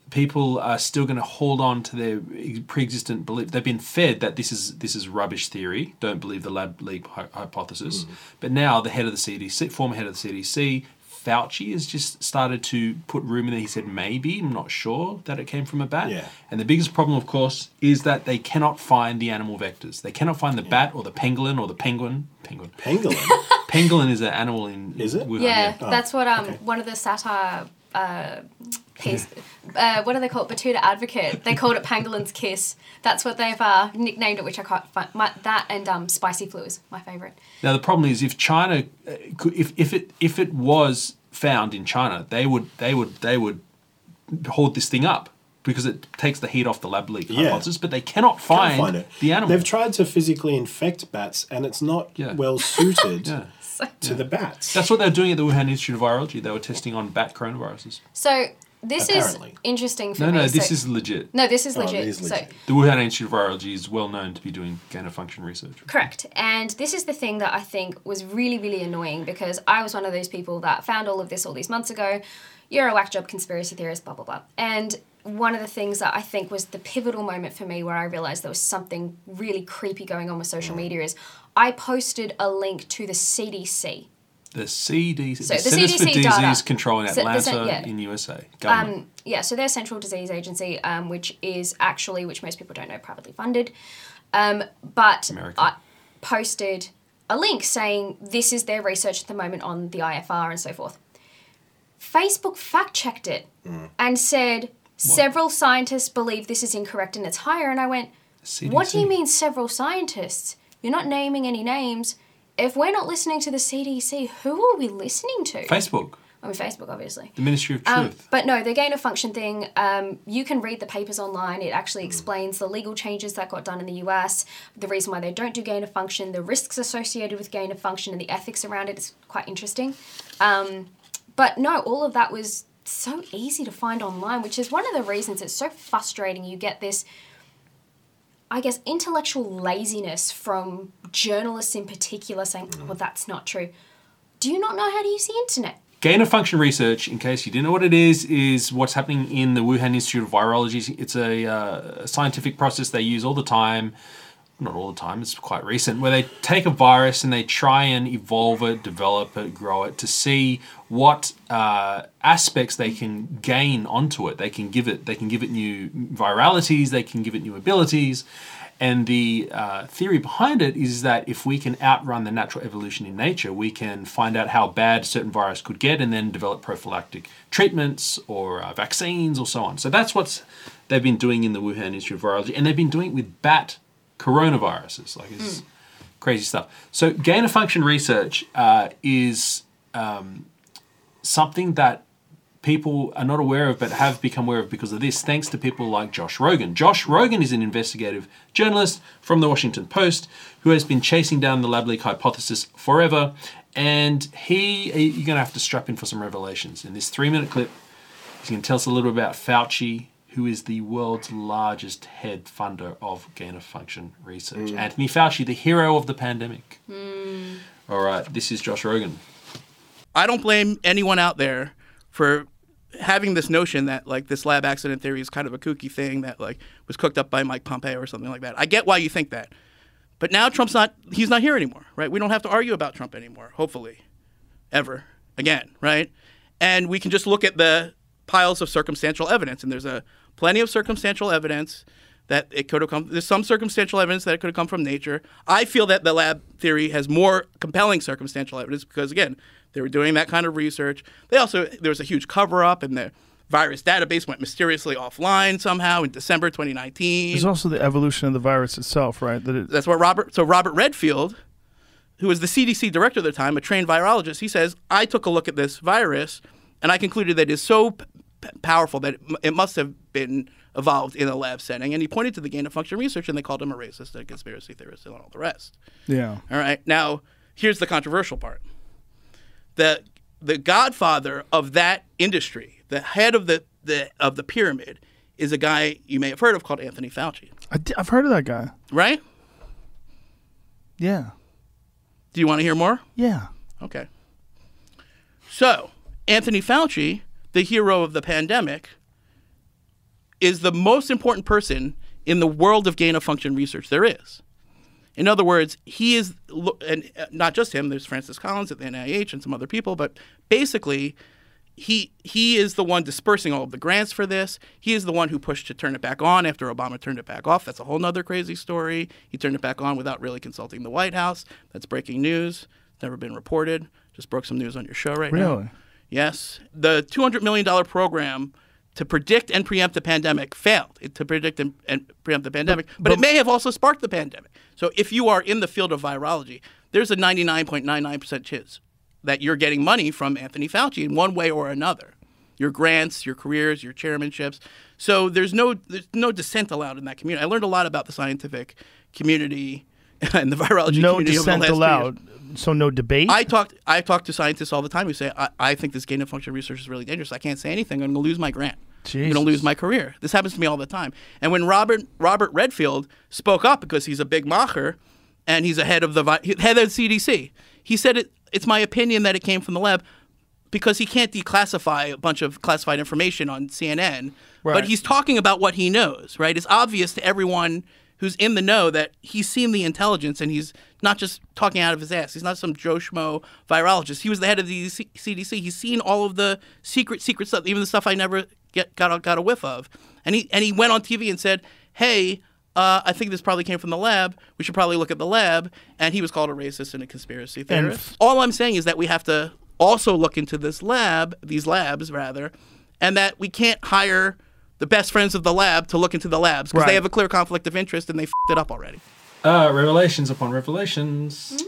people are still going to hold on to their pre-existent belief. They've been fed that this is this is rubbish theory. Don't believe the lab leak hy- hypothesis. But now the head of the CDC, former head of the CDC. Fauci has just started to put rumor in there. He said maybe, I'm not sure that it came from a bat. Yeah. And the biggest problem, of course, is that they cannot find the animal vectors. They cannot find the bat or the pangolin or the penguin. Penguin. Pangolin. Pangolin is an animal in Is it? Wuhan, Yeah, Oh, that's what um okay. one of the satire uh, piece. uh, what do they call it? Betoota Advocate. They called it Pangolin's Kiss. That's what they've uh, nicknamed it, which I can't find. My, that and um, Spicy Flu is my favorite. Now the problem is if China, uh, could- if if it if it was found in China, they would they would they would hold this thing up because it takes the heat off the lab leak Yeah. hypothesis. But they cannot find, find it. the animal. They've tried to physically infect bats, and it's not Yeah. well suited yeah. to the bats. That's what they were doing at the Wuhan Institute of Virology. They were testing on bat coronaviruses. So this Apparently. is interesting for No, me. no, no, this so, is legit. no, this is Oh, legit. is legit. So The Wuhan Institute of Virology is well known to be doing gain of function research. Correct. And this is the thing that I think was really, really annoying because I was one of those people that found all of this all these months ago. You're a whack job conspiracy theorist, blah, blah, blah. And one of the things that I think was the pivotal moment for me where I realized there was something really creepy going on with social mm. media is I posted a link to the CDC. The CDC, So the the Centers for CDC Disease data. Control in So Atlanta cen- yeah. in USA. Um, yeah, so they're Central Disease Agency, um, which is actually, which most people don't know, privately funded. Um, but America. I posted a link saying this is their research at the moment on the IFR and so forth. Facebook fact checked it and said several scientists believe this is incorrect and it's higher. And I went, what do you mean several scientists? You're not naming any names. If we're not listening to the CDC, who are we listening to? Facebook, I mean, Facebook, obviously. the Ministry of Um, Truth. but no, the gain of function thing, um, you can read the papers online. It actually explains the legal changes that got done in the US, the reason why they don't do gain of function, the risks associated with gain of function, and the ethics around it. It's quite interesting. Um, but no, all of that was so easy to find online, which is one of the reasons it's so frustrating. You get this, I guess, intellectual laziness from journalists in particular saying, well, that's not true. Do you not know how to use the internet? Gain of function research, in case you didn't know what it is, is what's happening in the Wuhan Institute of Virology. It's a, uh, scientific process they use all the time. Not all the time, it's quite recent, where they take a virus and they try and evolve it, develop it, grow it to see what uh, aspects they can gain onto it. They can give it, they can give it new viralities, they can give it new abilities. And the uh, theory behind it is that if we can outrun the natural evolution in nature, we can find out how bad certain virus could get and then develop prophylactic treatments or uh, vaccines or so on. So that's what they've been doing in the Wuhan Institute of Virology. And they've been doing it with bat coronaviruses. Like it's crazy stuff. So gain of function research uh, is um, something that people are not aware of but have become aware of because of this, thanks to people like Josh Rogin. Josh Rogin is an investigative journalist from the Washington Post who has been chasing down the lab leak hypothesis forever. And he, you're going to have to strap in for some revelations. In this three minute clip, he's going to tell us a little bit about Fauci, who is the world's largest head funder of gain of function research. Mm. Anthony Fauci, the hero of the pandemic. Hmm. All right, this is Josh Rogin. I don't blame anyone out there for having this notion that like this lab accident theory is kind of a kooky thing that like was cooked up by Mike Pompeo or something like that. I get why you think that. But now Trump's not he's not here anymore, right? We don't have to argue about Trump anymore, hopefully. Ever again, right? And we can just look at the piles of circumstantial evidence and there's a plenty of circumstantial evidence that it could have come there's some circumstantial evidence that it could have come from nature. I feel that the lab theory has more compelling circumstantial evidence because again, they were doing that kind of research. They also there was a huge cover up and the virus database went mysteriously offline somehow in December 2019. There's also the evolution of the virus itself, right? That it, That's what Robert. So Robert Redfield, who was the CDC director at the time, a trained virologist, he says, "I took a look at this virus, and I concluded that it is so p- powerful that it, it must have been evolved in a lab setting." And he pointed to the gain of function research, and they called him a racist, a conspiracy theorist, and all the rest. yeah. All right. Now, here's the controversial part. The the godfather of that industry, the head of the, the of the pyramid, is a guy you may have heard of called Anthony Fauci, I di- I've heard of that guy. right? Yeah. Do you want to hear more? Yeah. Okay. So, Anthony Fauci, the hero of the pandemic, is the most important person in the world of gain of function research there is. In other words, he is, and uh, not just him, there's Francis Collins at the NIH and some other people, but basically, he he is the one dispersing all of the grants for this. He is the one who pushed to turn it back on after Obama turned it back off. That's a whole nother crazy story. He turned it back on without really consulting the White House. That's breaking news. Never been reported. Just broke some news on your show right now. Really? Yes. The $200 million program to predict and preempt the pandemic failed it, to predict and, and preempt the pandemic, but, it may have also sparked the pandemic. So if you are in the field of virology, there's a 99.99% chance that you're getting money from Anthony Fauci in one way or another. Your grants, your careers, your chairmanships. So there's no there's no dissent allowed in that community. I learned a lot about the scientific community and the virology No community dissent allowed. So no debate. I talked I talk to scientists all the time who say I, I think this gain of function research is really dangerous. I can't say anything. I'm going to lose my grant. I'm going to lose my career. This happens to me all the time. And when Robert Robert Redfield spoke up because he's a big macher and he's a head of the head of the CDC, he said it, it's my opinion that it came from the lab because he can't declassify a bunch of classified information on CNN. But he's talking about what he knows, right? It's obvious to everyone who's in the know that he's seen the intelligence and he's not just talking out of his ass. He's not some Joe Schmo virologist. He was the head of the C- CDC. He's seen all of the secret, secret stuff, even the stuff I never get got a, got a whiff of. And he and he went on TV and said, "Hey, uh, I think this probably came from the lab. We should probably look at the lab. And he was called a racist and a conspiracy theorist. f- All I'm saying is that we have to also look into this lab, these labs rather, and that we can't hire the best friends of the lab to look into the labs because they have a clear conflict of interest and they fed it up already. Uh, revelations upon revelations.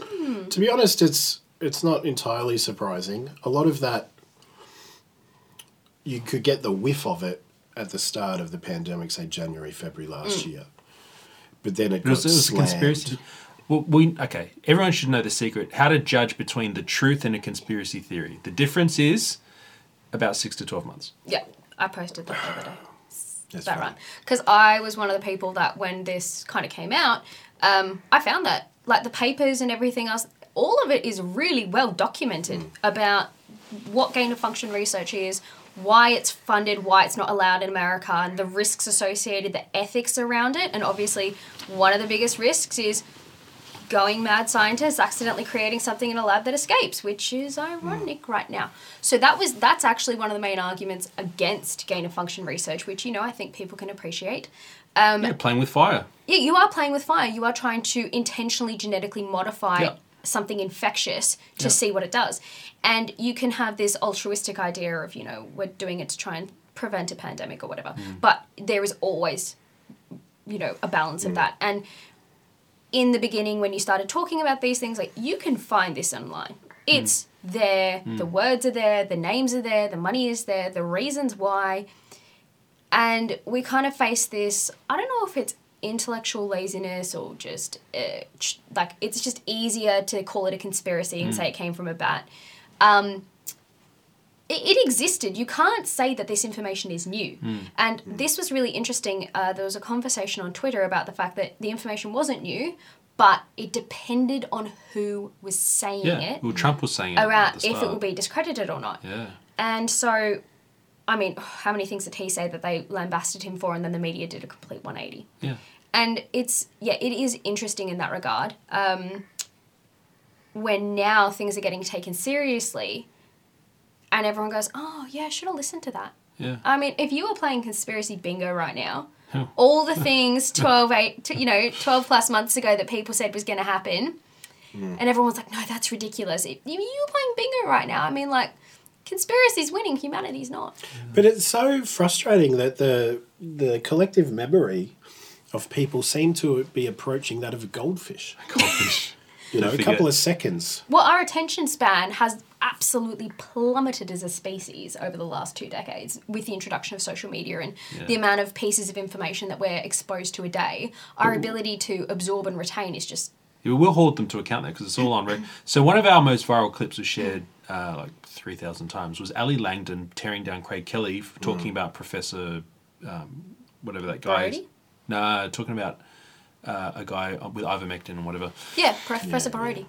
To be honest, it's it's not entirely surprising. A lot of that you could get the whiff of it at the start of the pandemic, say January, February last year. But then it It got was, it was a slammed. conspiracy. Well, we okay. Everyone should know the secret: how to judge between the truth and a conspiracy theory. The difference is about six to twelve months. Yeah, I posted that the other day. That's that right. right? Because I was one of the people that when this kind of came out, um, I found that like the papers and everything else, all of it is really well documented Mm. about what gain of function research is, why it's funded, why it's not allowed in America, and the risks associated, the ethics around it, and obviously one of the biggest risks is going mad scientists accidentally creating something in a lab that escapes, which is ironic hmm. right now. So that was that's actually one of the main arguments against gain of function research, which you know I think people can appreciate. Um, Yeah, playing with fire. yeah, you are playing with fire. You are trying to intentionally genetically modify Yeah. something infectious to Yeah. see what it does. And you can have this altruistic idea of, you know, we're doing it to try and prevent a pandemic or whatever. Hmm. But there is always, you know, a balance of hmm. that. And in the beginning, when you started talking about these things, like you can find this online. It's there, the words are there, the names are there, the money is there, the reasons why. And we kind of face this i don't know if it's intellectual laziness or just uh, like it's just easier to call it a conspiracy and say it came from a bat. Um, it, it existed you can't say that this information is new and this was really interesting uh, there was a conversation on twitter about the fact that the information wasn't new but it depended on who was saying Yeah. it Well, Trump was saying around the if it will be discredited or not Yeah. and so, I mean, how many things did he say that they lambasted him for, and then the media did a complete 180? Yeah. And it's, yeah, it is interesting in that regard. Um, when now things are getting taken seriously, and everyone goes, oh, yeah, I should have listened to that. Yeah. I mean, if you were playing conspiracy bingo right now, Yeah. all the things 12, eight, t- you know, 12 plus months ago that people said was going to happen, mm. and everyone was like, no, that's ridiculous. If you, you were playing bingo right now. I mean, like, conspiracy's winning, humanity's not. But it's so frustrating that the the collective memory of people seem to be approaching that of a goldfish. Goldfish. You know, a couple of seconds. Well, our attention span has absolutely plummeted as a species over the last two decades with the introduction of social media and the amount of pieces of information that we're exposed to a day. Our ability to absorb and retain is just Yeah, we'll hold them to account there because it's all on. Rec- so one of our most viral clips was shared uh, like three thousand times. Was Ali Langdon tearing down Craig Kelly f- talking about Professor, um, whatever that guy is. Brody? No, talking about uh, a guy with ivermectin and whatever. yeah, Professor Borody.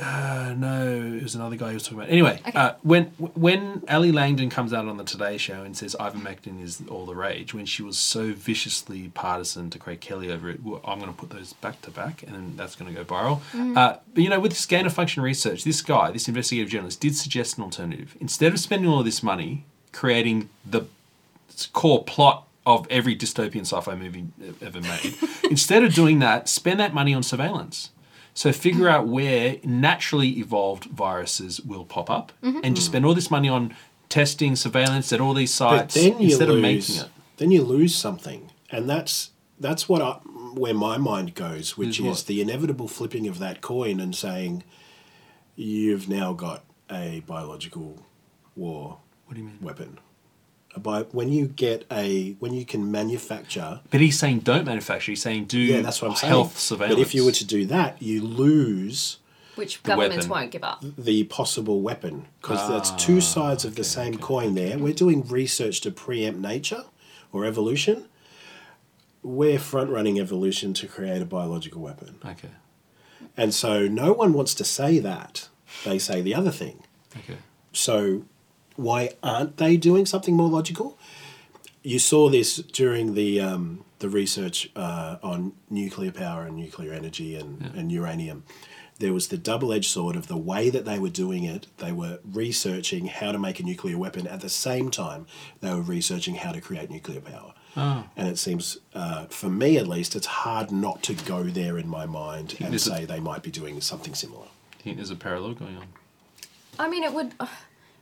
Uh, no, it was another guy who was talking about. Anyway, uh, when when Ali Langdon comes out on the Today Show and says Ivan ivermectin is all the rage, when she was so viciously partisan to Craig Kelly over it, well, I'm going to put those back to back, and then that's going to go viral. Uh, but you know, with this gain of function research, this guy, this investigative journalist, did suggest an alternative. Instead of spending all this money creating the core plot of every dystopian sci-fi movie ever made. Instead of doing that, spend that money on surveillance. So figure out where naturally evolved viruses will pop up, mm-hmm. and just spend all this money on testing, surveillance at all these But sites then you of lose. making it. Then you lose something, and that's that's what I, where my mind goes, which Is is, what? the inevitable flipping of that coin and saying, you've now got a biological war What do you mean? weapon. A bi- when you get a when you can manufacture. But he's saying don't manufacture. He's saying do yeah that's what I'm saying. health surveillance. but if you were to do that you lose Which The governments weapon. won't give up. the possible weapon because that's Ah, two sides of the same coin there. we're doing research to preempt nature or evolution. We're front running evolution to create a biological weapon. Okay, and so no one wants to say that. They say the other thing. Okay, so why aren't they doing something more logical? You saw this during the um, the research uh, on nuclear power and nuclear energy and, and uranium. There was the double edged sword of the way that they were doing it. They were researching how to make a nuclear weapon at the same time they were researching how to create nuclear power. Oh. And it seems, uh, for me at least, it's hard not to go there in my mind and there's a- say they might be doing something similar. Do you think there's a parallel going on? I mean, it would.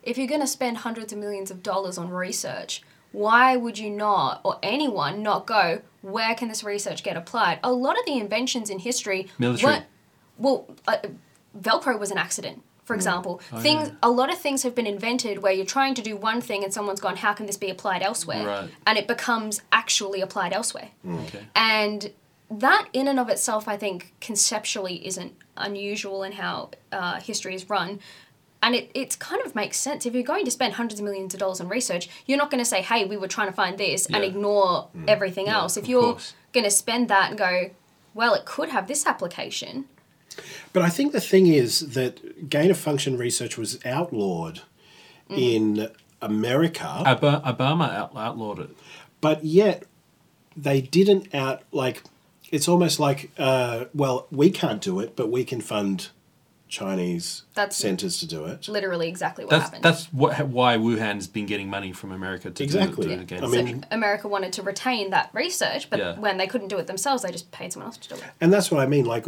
If you're going to spend hundreds of millions of dollars on research, why would you not, or anyone not go? Where can this research get applied? A lot of the inventions in history Military. weren't. Well, uh, Velcro was an accident, for example. Oh, things. yeah. A lot of things have been invented where you're trying to do one thing and someone's gone, "How can this be applied elsewhere?" Right. And it becomes actually applied elsewhere. Okay. And that, in and of itself, I think conceptually isn't unusual in how uh, history is run. And it, it kind of makes sense. If you're going to spend hundreds of millions of dollars on research, you're not going to say, hey, we were trying to find this and Yeah. ignore everything else. If you're going to spend that and go, well, it could have this application. But I think the thing is that gain of function research was outlawed in America, Ob- Obama out- outlawed it. but yet they didn't out like. It's almost like, uh, well, we can't do it, but we can fund Chinese That's- centers to do it. Literally exactly what That's happened. that's what why Wuhan's been getting money from America to Exactly. do, do the game. I so mean- America wanted to retain that research, but Yeah. when they couldn't do it themselves, they just paid someone else to do it. And that's what I mean. Like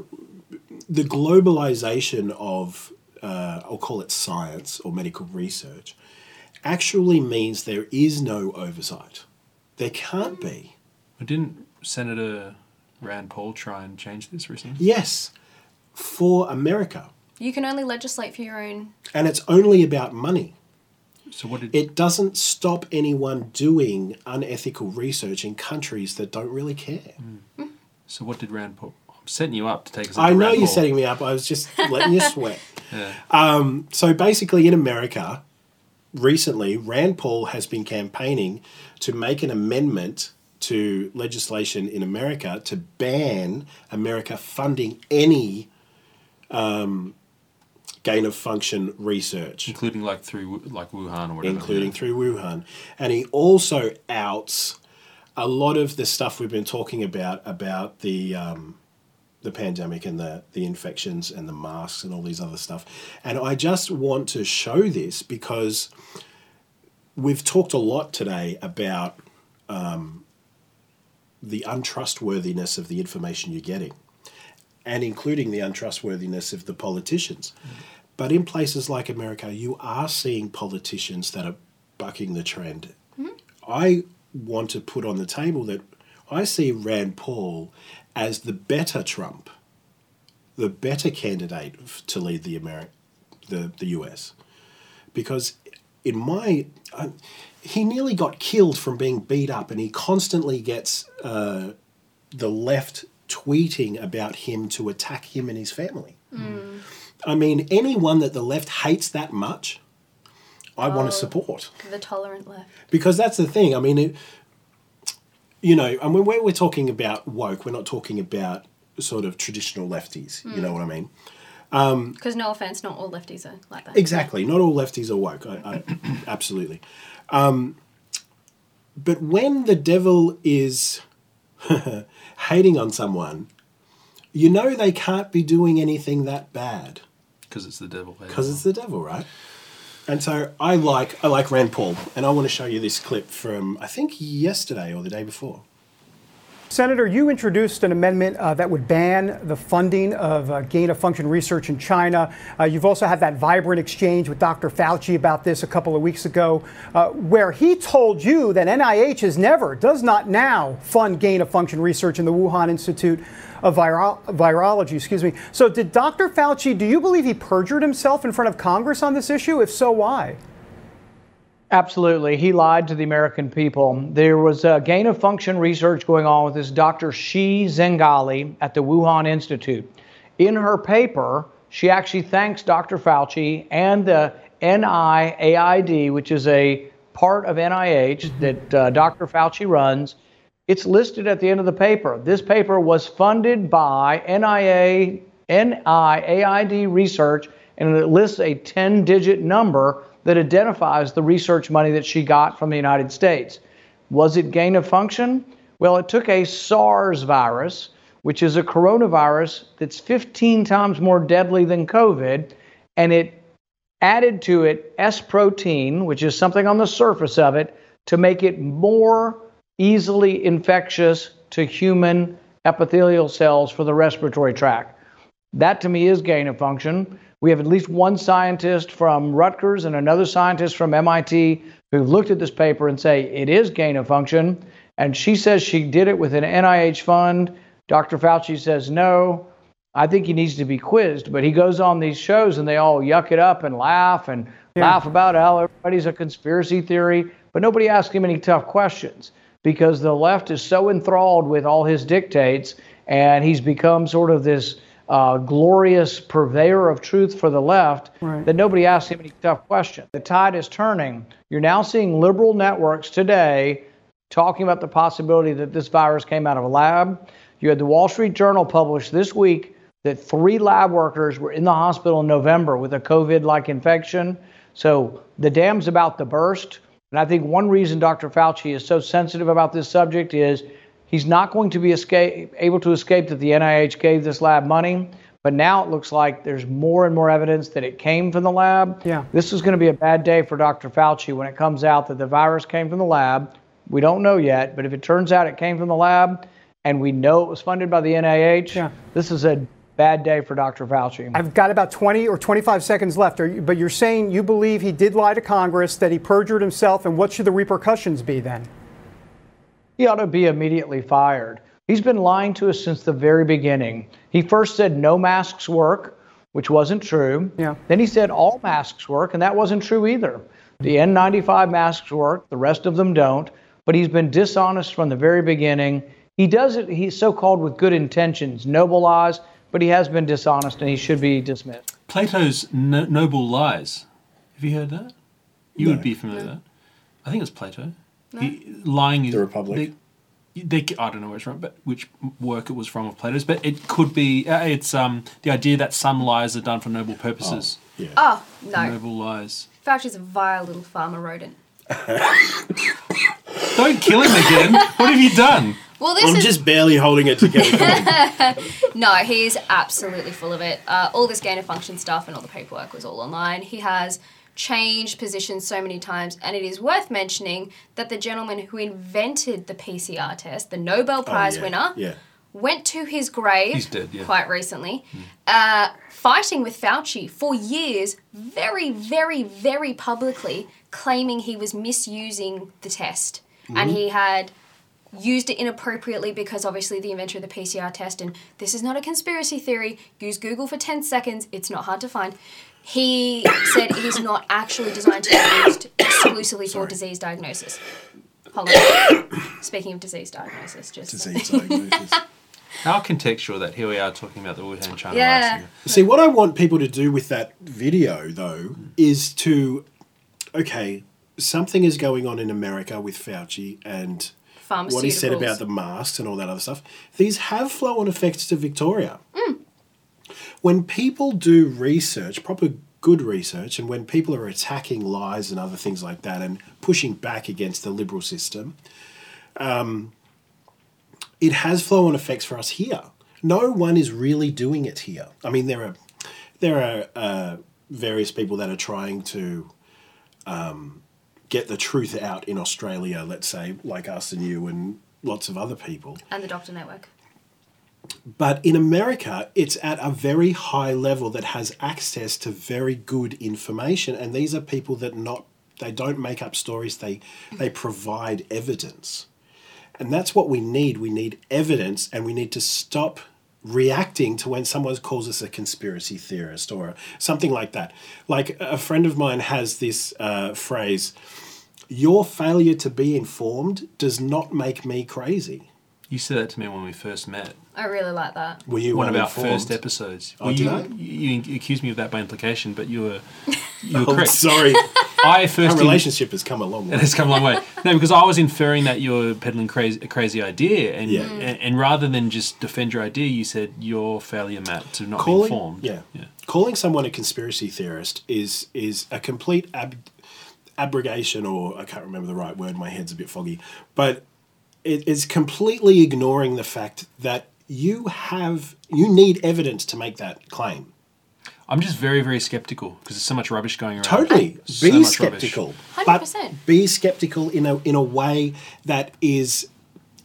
the globalization of, uh, I'll call it science or medical research, actually means there is no oversight. There can't be. Didn't Senator Rand Paul try and change this recently? Yes, for America. You can only legislate for your own. And it's only about money. So what did It doesn't stop anyone doing unethical research in countries that don't really care. so what did Rand Paul? I'm setting you up to take us. I know Rand you're Paul. setting me up. I was just letting you sweat. Yeah. Um, so basically, in America, recently, Rand Paul has been campaigning to make an amendment to legislation in America to ban America funding any um, gain of function research, including like through like Wuhan or whatever. including yeah. through Wuhan. And he also outs a lot of the stuff we've been talking about about the um, the pandemic and the the infections and the masks and all these other stuff. And I just want to show this because we've talked a lot today about um, the untrustworthiness of the information you're getting, and including the untrustworthiness of the politicians. But in places like America, you are seeing politicians that are bucking the trend. I want to put on the table that I see Rand Paul as the better Trump, the better candidate to lead the Ameri- the the US, because in my I, he nearly got killed from being beat up, and he constantly gets uh, the left tweeting about him to attack him and his family. Mm. I mean, anyone that the left hates that much, I want Oh. to support The tolerant left. because that's the thing. I mean, it, you know, and when we're, talking about woke, we're not talking about sort of traditional lefties. You know mm. what I mean? Um, because no offense, not all lefties are like that. Exactly. Not all lefties are woke. I, I, absolutely. Um, but when the devil is hating on someone, you know they can't be doing anything that bad because it's the devil. because it's the devil, right? And so I like I like Rand Paul, and I want to show you this clip from I think yesterday or the day before. Senator, you introduced an amendment uh, that would ban the funding of uh, gain of function research in China. Uh, you've also had that vibrant exchange with Dr. Fauci about this a couple of weeks ago, uh, where he told you that NIH has never, does not now, fund gain of function research in the Wuhan Institute of Viro- Virology. Excuse me. So, did Dr. Fauci? Do you believe he perjured himself in front of Congress on this issue? If so, why? Absolutely. He lied to the American people. There was uh, gain of function research going on with this Dr. Shi Zhengli at the Wuhan Institute. In her paper, she actually thanks Dr. Fauci and the NIAID, which is a part of NIH that uh, Dr. Fauci runs. It's listed at the end of the paper. This paper was funded by NIA, NIAID research, and it lists a 10 digit number that identifies the research money that she got from the United States. Was it gain of function? Well, it took a SARS virus, which is a coronavirus that's 15 times more deadly than COVID, and it added to it S protein, which is something on the surface of it, to make it more easily infectious to human epithelial cells for the respiratory tract. That to me is gain of function. We have at least one scientist from Rutgers and another scientist from MIT who've looked at this paper and say it is gain of function. And she says she did it with an NIH fund. Dr. Fauci says no. I think he needs to be quizzed, but he goes on these shows and they all yuck it up and laugh and Yeah. laugh about how everybody's a conspiracy theory, but nobody asks him any tough questions because the left is so enthralled with all his dictates and he's become sort of this uh, glorious purveyor of truth for the left Right. that nobody asks him any tough questions. The tide is turning. You're now seeing liberal networks today talking about the possibility that this virus came out of a lab. You had the Wall Street Journal publish this week that three lab workers were in the hospital in November with a COVID like infection. So the dam's about to burst. And I think one reason Dr. Fauci is so sensitive about this subject is he's not going to be escape, able to escape that the NIH gave this lab money. But now it looks like there's more and more evidence that it came from the lab. Yeah. This is going to be a bad day for Dr. Fauci when it comes out that the virus came from the lab. We don't know yet, but if it turns out it came from the lab and we know it was funded by the NIH, Yeah. this is a bad day for Dr. Fauci. I've got about 20 or 25 seconds left, Are you, but you're saying you believe he did lie to Congress, that he perjured himself, and what should the repercussions be then? He ought to be immediately fired. He's been lying to us since the very beginning. He first said no masks work, which wasn't true. Yeah. Then he said all masks work, and that wasn't true either. The N95 masks work, the rest of them don't. But he's been dishonest from the very beginning. He does it, he's so called with good intentions, noble lies, but he has been dishonest and he should be dismissed. Plato's no- Noble Lies. Have you heard that? You would be familiar with that. I think it's Plato. He, lying is The Republic. They, they, I don't know where it's from, but which work it was from of Plato's. But it could be. Uh, it's um the idea that some lies are done for noble purposes. Yeah. Oh, no. Noble lies. Fauci's a vile little farmer rodent. Don't kill him again. what have you done? Well, this I'm is just barely holding it together. Come on. no, he's absolutely full of it. Uh, all this gain of function stuff and all the paperwork was all online. He has changed positions so many times, and it is worth mentioning that the gentleman who invented the PCR test, the Nobel Prize Oh, yeah, winner, Yeah. went to his grave dead, yeah. quite recently, uh, fighting with Fauci for years, very, very, very publicly, claiming he was misusing the test. And he had used it inappropriately because obviously the inventor of the PCR test, and this is not a conspiracy theory, use Google for 10 seconds, it's not hard to find. He said it is not actually designed to be used exclusively for disease diagnosis. Hold on. Speaking of disease diagnosis, just Disease diagnosis. How contextual that here we are talking about the Wuhan China Yeah. virus. See, what I want people to do with that video, though, is to, okay, something is going on in America with Fauci and what he said about the masks and all that other stuff. These have flow on effects to Victoria. Mm. When people do research, proper good research, and when people are attacking lies and other things like that and pushing back against the liberal system, um, it has flow on effects for us here. No one is really doing it here. I mean, there are there are uh, various people that are trying to um, get the truth out in Australia, let's say, like us and you and lots of other people. and the Doctor Network. But in America, it's at a very high level that has access to very good information, and these are people that not they don't make up stories. They they provide evidence, and that's what we need. We need evidence, and we need to stop reacting to when someone calls us a conspiracy theorist or something like that. Like a friend of mine has this uh, phrase: "Your failure to be informed does not make me crazy." You said that to me when we first met. I really like that. Were you one of our uninformed? first episodes. Oh, did you, I? you, you accused me of that by implication, but you were you were Oh, correct. sorry. I first Our in- relationship has come a long way. It has come a long way. No, because I was inferring that you were peddling crazy, a crazy idea, and, Yeah. and and rather than just defend your idea, you said your failure, Matt, to not be calling, informed. Yeah. yeah. calling someone a conspiracy theorist is is a complete ab- abrogation, or I can't remember the right word. My head's a bit foggy, but it is completely ignoring the fact that you have you need evidence to make that claim. I'm just very, very skeptical because there's so much rubbish going around. Totally. So be much rubbish. skeptical. 100%. But be skeptical in a in a way that is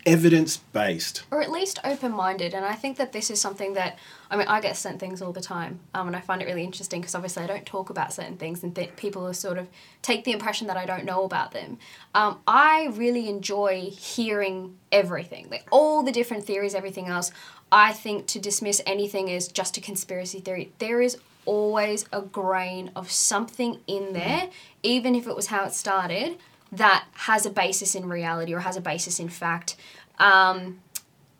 evidence based. or at least open-minded and i think that this is something that i mean i get sent things all the time um, and i find it really interesting because obviously i don't talk about certain things and th- people sort of take the impression that i don't know about them. Um, i really enjoy hearing everything like all the different theories everything else. I think to dismiss anything as just a conspiracy theory. There is always a grain of something in there even if it was how it started that has a basis in reality or has a basis in fact um,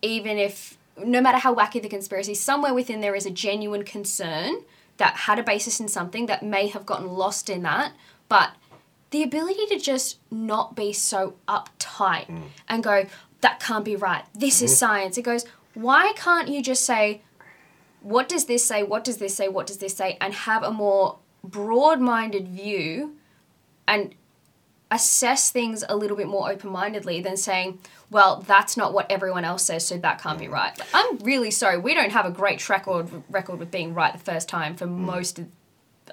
even if no matter how wacky the conspiracy, somewhere within there is a genuine concern that had a basis in something that may have gotten lost in that, but the ability to just not be so uptight and go, that can't be right. This is science. It goes, why can't you just say, what does this say? What does this say? What does this say? And have a more broad minded view and assess things a little bit more open mindedly than saying, well, that's not what everyone else says, so that can't be mm. right. I'm really sorry. We don't have a great track record, record with being right the first time for mm. most of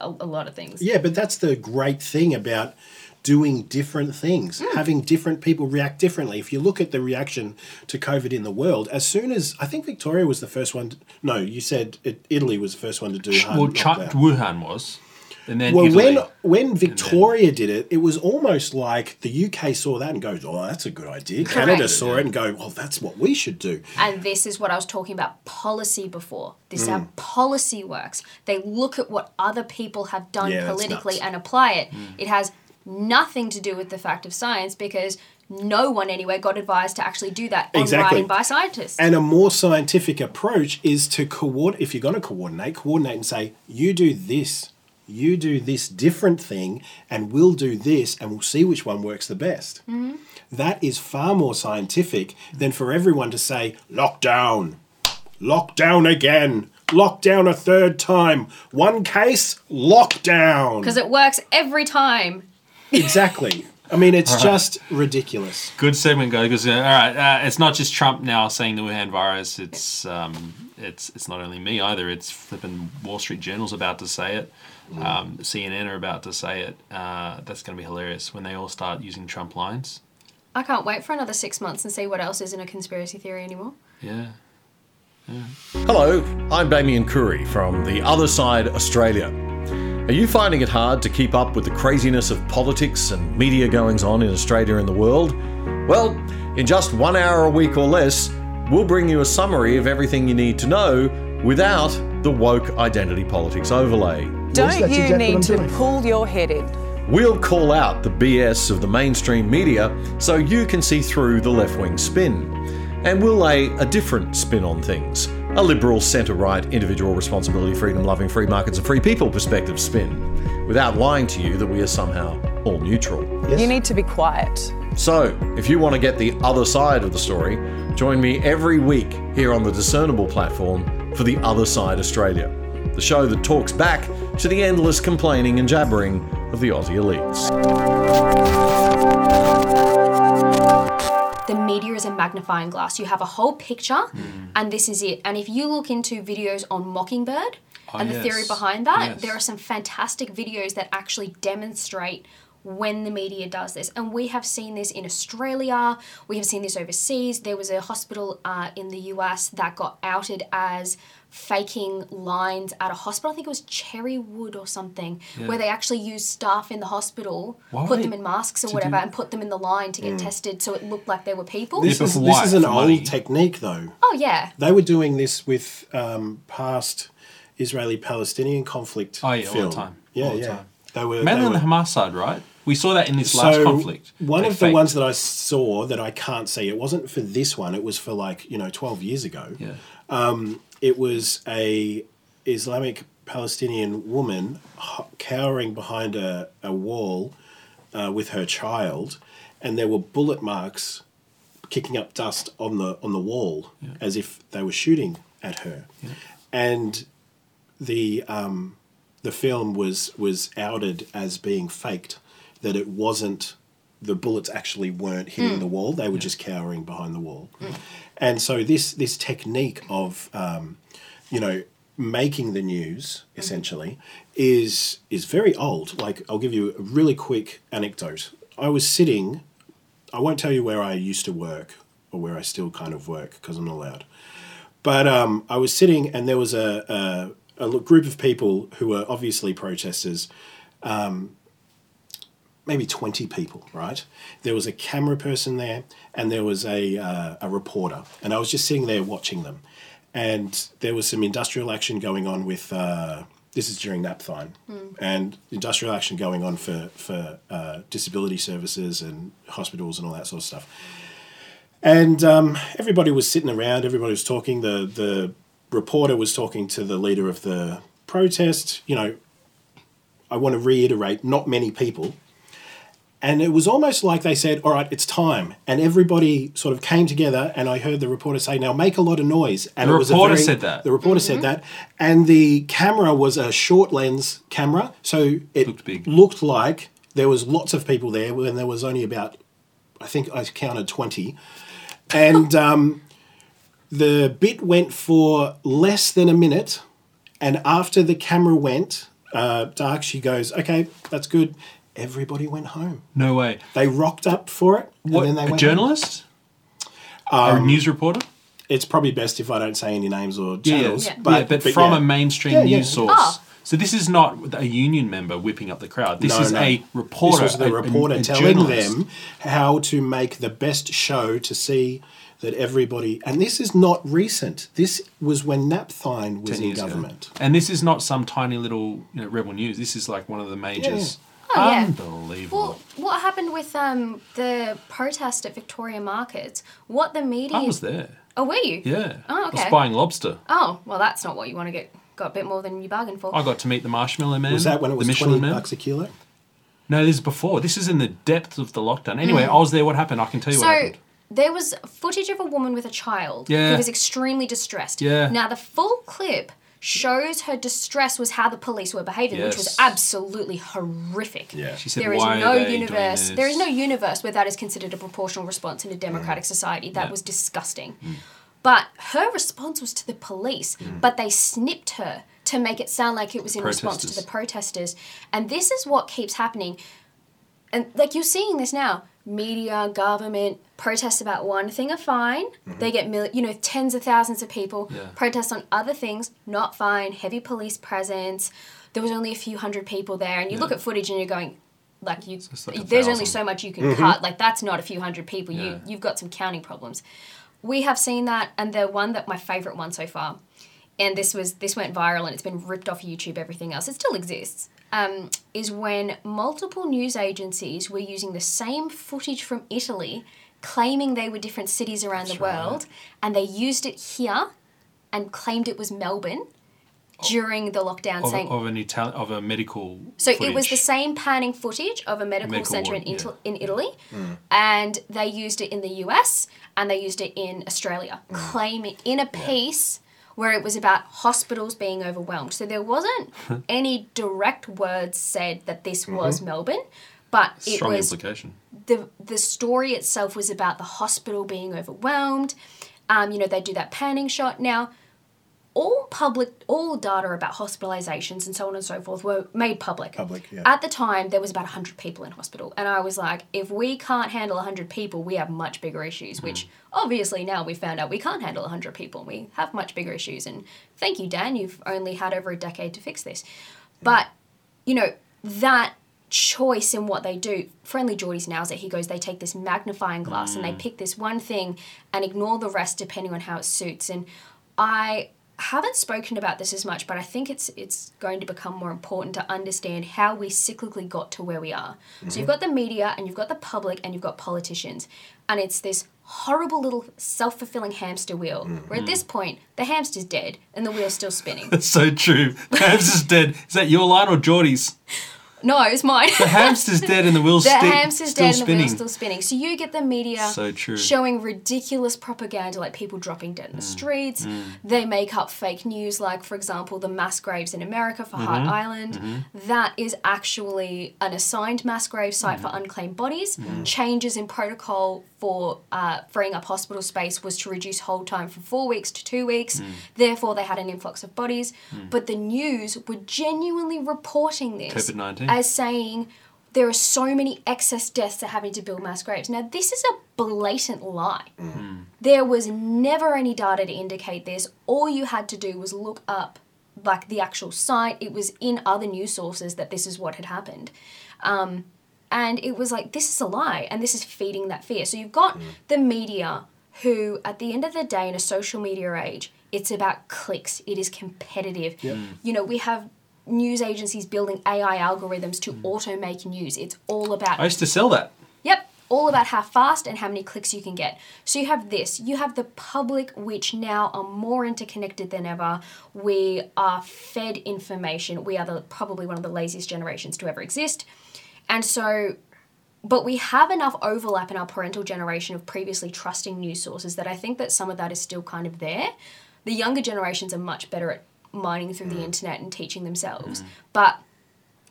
a, a lot of things. Yeah, but that's the great thing about doing different things, mm. having different people react differently. If you look at the reaction to COVID in the world, as soon as I think Victoria was the first one. To, no, you said it, Italy was the first one to do. hard Well, Ch- Wuhan was. And then Well, Italy. when when Victoria did it, it was almost like the UK saw that and goes, "Oh, that's a good idea." Canada Correct. saw it and go, "Well, that's what we should do." And this is what I was talking about policy before. This is how mm. policy works. They look at what other people have done Yeah, politically and apply it. Mm. It has nothing to do with the fact of science because no one anywhere got advised to actually do that on Exactly. writing by scientists. And a more scientific approach is to coordinate. If you're going to coordinate, coordinate and say, "You do this." You do this different thing, and we'll do this, and we'll see which one works the best. That is far more scientific than for everyone to say, lockdown, lockdown again, lockdown a third time, one case, lockdown. Because it works every time. Exactly. I mean, it's just ridiculous. Good segment, guys. Because, uh, all right, uh, it's not just Trump now saying the Wuhan virus. It's um, it's it's not only me either. It's flipping Wall Street Journal's about to say it. Um, CNN are about to say it. Uh, that's going to be hilarious when they all start using Trump lines. I can't wait for another six months and see what else isn't a conspiracy theory anymore. Yeah. Hello, I'm Damien Curry from The Other Side Australia. Are you finding it hard to keep up with the craziness of politics and media goings on in Australia and the world? Well, in just one hour a week or less, we'll bring you a summary of everything you need to know without the woke identity politics overlay. Don't that's you exactly need to doing. pull your head in? We'll call out the BS of the mainstream media so you can see through the left wing spin. And we'll lay a different spin on things a liberal, centre right, individual responsibility, freedom loving, free markets, and free people perspective spin, without lying to you that we are somehow all neutral. You need to be quiet. So, if you want to get the other side of the story, join me every week here on the Discernible platform for The Other Side Australia, the show that talks back to the endless complaining and jabbering of the Aussie elites. the media is a magnifying glass. You have a whole picture, and this is it. And if you look into videos on Mockingbird and the theory behind that, Yes. there are some fantastic videos that actually demonstrate when the media does this. And we have seen this in Australia, we have seen this overseas. There was a hospital uh, in the US that got outed as faking lines at a hospital. I think it was Cherrywood or something, where they actually used staff in the hospital, Why put them in masks or whatever, do- and put them in the line to get tested so it looked like they were people. This but is this what? is an For old money? technique, though. oh, yeah. They were doing this with um, past Israeli-Palestinian conflict. Oh, yeah, all the time. Yeah, All the yeah. time. They were. Mainly they on the Hamas side, right? We saw that in this last conflict. one They of the ones that I saw that I can't see, it wasn't for this one. It was for like you know twelve years ago. Yeah. Um, it was a Islamic Palestinian woman cowering behind a, a wall uh, with her child, and there were bullet marks kicking up dust on the on the wall as if they were shooting at her, and the um, the film was was outed as being faked, that it wasn't the bullets actually weren't hitting the wall; they were just cowering behind the wall, and so this this technique of um, you know making the news essentially is is very old. Like I'll give you a really quick anecdote. I was sitting. I won't tell you where I used to work or where I still kind of work because I'm not allowed. But um, I was sitting, and there was a, a, a group of people who were obviously protesters. Um, maybe 20 people, right? There was a camera person there and there was a, uh, a reporter. And I was just sitting there watching them. And there was some industrial action going on with, uh, this is during NAPTHINE, and industrial action going on for, for uh, disability services and hospitals and all that sort of stuff. And um, everybody was sitting around, everybody was talking. The, the reporter was talking to the leader of the protest. You know, I want to reiterate, not many people. And it was almost like they said, all right, it's time. And everybody sort of came together, and I heard the reporter say, now make a lot of noise. And The it was a reporter very- said that? The reporter said that. And the camera was a short lens camera. So it looked, big. looked like there was lots of people there when there was only about, I think I counted 20. And um, the bit went for less than a minute. And after the camera went uh, dark, she goes, okay, that's good. Everybody went home. No way. They rocked up for it. What, and then they a went journalist? home. a um, news reporter? It's probably best if I don't say any names or Yeah, channels. yeah. But, but, from yeah. a mainstream Yeah, yeah. news source. Oh. So this is not a union member whipping up the crowd. This No, is no. a reporter. This was the a- a- reporter a telling journalist. them how to make the best show to see that everybody. And this is not recent. This was when Napthine was in years ago. government. And this is not some tiny little you know, rebel news. This is like one of the majors. Oh, yeah. Unbelievable. Well, what happened with um, the protest at Victoria Markets? What the media. I was there. Oh, were you? Yeah. Oh, I was okay. buying lobster. Oh, well, that's not what you want to get. Got a bit more than you bargained for. I got to meet the Marshmallow Man. Was that when it the was Michelin 20 Man. bucks a kilo? No, this is before. This is in the depth of the lockdown. Anyway, Mm. I was there. What happened? I can tell you what So happened. there was footage of a woman with a child Yeah. who was extremely distressed. Yeah. Now the full clip shows her distress was how the police were behaving, which was absolutely horrific. Yeah. She said, There is no universe. There is no universe where that is considered a proportional response in a democratic society. That Yeah. was disgusting. Mm. But her response was to the police, but they snipped her to make it sound like it was in response to the protesters. And this is what keeps happening. And like you're seeing this now, media, government, protests about one thing are fine. They get mil- you know tens of thousands of people. Yeah. Protests on other things not fine. Heavy police presence. There was only a few hundred people there, and you look at footage and you're going, like you, it's like a there's only so much you can Mm-hmm. cut. Like that's not a few hundred people. Yeah. You you've got some counting problems. We have seen that, and the one that my favorite one so far, and this was this went viral and it's been ripped off YouTube, everything else. It still exists. Um, is when multiple news agencies were using the same footage from Italy, claiming they were different cities around the world, and they used it here, and claimed it was Melbourne during the lockdown, Of, saying of an Italian, of a medical. so it was the same panning footage of a medical, Medical center in, yeah. in Italy, and they used it in the US and they used it in Australia, claiming in a piece where it was about hospitals being overwhelmed. So there wasn't any direct words said that this was Melbourne, but it Strong was implication. the the story itself was about the hospital being overwhelmed. Um, you know, they do that panning shot. Now, all public, all data about hospitalizations and so on and so forth were made public. Public, yeah. At the time, there was about 100 people in hospital. And I was like, if we can't handle 100 people, we have much bigger issues, which mm. obviously now we found out we can't handle 100 people and we have much bigger issues. And thank you, Dan, you've only had over a decade to fix this. But, you know, that choice in what they do, Friendlyjordies nails it. He goes, they take this magnifying glass and they mm. pick this one thing and ignore the rest depending on how it suits. And I haven't spoken about this as much, but I think it's it's going to become more important to understand how we cyclically got to where we are. So you've mm-hmm. got the media and you've got the public and you've got politicians. And it's this horrible little self-fulfilling hamster wheel mm, where at mm. this point the hamster's dead and the wheel's still spinning. That's so true. Perhaps is dead. Is that your line or Geordie's? No, it's mine. The hamster's dead and the wheel's the sti- hamster's still dead and the spinning. wheel's still spinning. So you get the media So showing ridiculous propaganda, like people dropping dead in the Mm. streets. They make up fake news, like for example, the mass graves in America for Hart Mhm. Island. Mhm. That is actually an assigned mass grave site Mm-hmm. for unclaimed bodies. Mm. Changes in protocol for uh, freeing up hospital space was to reduce hold time from four weeks to two weeks. Mm. Therefore, they had an influx of bodies. Mm. But the news were genuinely reporting this COVID-19. As saying there are so many excess deaths that are having to build mass graves. Now, this is a blatant lie. There was never any data to indicate this. All you had to do was look up like the actual site. It was in other news sources that this is what had happened. Um, and it was like, this is a lie, and this is feeding that fear. So you've got the media who, at the end of the day, in a social media age, it's about clicks, it is competitive. Yep. You know, we have news agencies building AI algorithms to hmm. auto make news. It's all about I used to sell that. Yep, all about how fast and how many clicks you can get. So you have this, you have the public, which now are more interconnected than ever. We are fed information. We are the, probably one of the laziest generations to ever exist. And so, but we have enough overlap in our parental generation of previously trusting news sources that I think that some of that is still kind of there. The younger generations are much better at mining through the internet and teaching themselves. But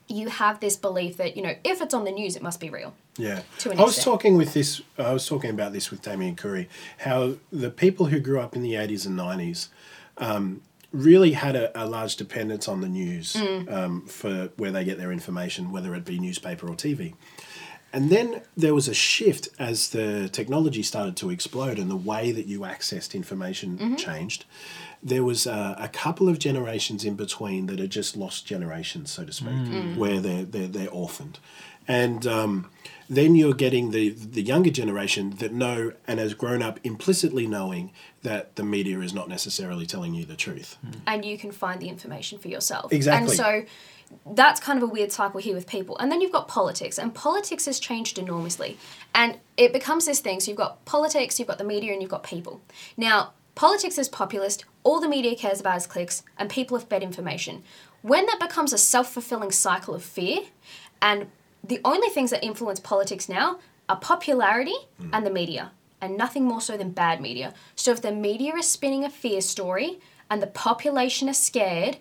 you have this belief that, you know, if it's on the news, it must be real. Yeah. I was extent. talking with this, I was talking about this with Damien Curry, how the people who grew up in the 80s and 90s um, really had a, a large dependence on the news Mm. um, for where they get their information, whether it be newspaper or TV. And then there was a shift as the technology started to explode and the way that you accessed information Mhm. changed. There was a, a couple of generations in between that had just lost generations, so to speak, Mm. where they're, they're, they're orphaned. And um, then you're getting the, the younger generation that know and has grown up implicitly knowing that the media is not necessarily telling you the truth. and you can find the information for yourself. Exactly. And so that's kind of a weird cycle here with people. And then you've got politics, and politics has changed enormously. And it becomes this thing. So you've got politics, you've got the media, and you've got people. Now, politics is populist, all the media cares about is clicks, and people have fed information. When that becomes a self fulfilling cycle of fear, and the only things that influence politics now are popularity hmm. and the media, and nothing more so than bad media. So if the media is spinning a fear story and the population is scared,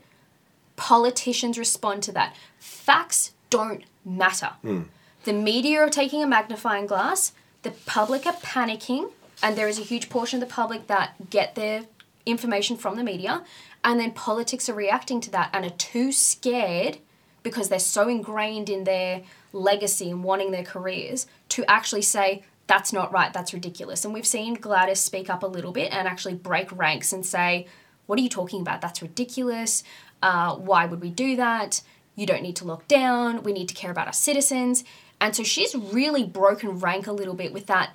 politicians respond to that. Facts don't matter. Hmm. The media are taking a magnifying glass, the public are panicking, and there is a huge portion of the public that get their information from the media, and then politics are reacting to that and are too scared because they're so ingrained in their legacy and wanting their careers to actually say, that's not right, that's ridiculous. And we've seen Gladys speak up a little bit and actually break ranks and say, what are you talking about? That's ridiculous. Uh, why would we do that? You don't need to lock down. We need to care about our citizens. And so she's really broken rank a little bit with that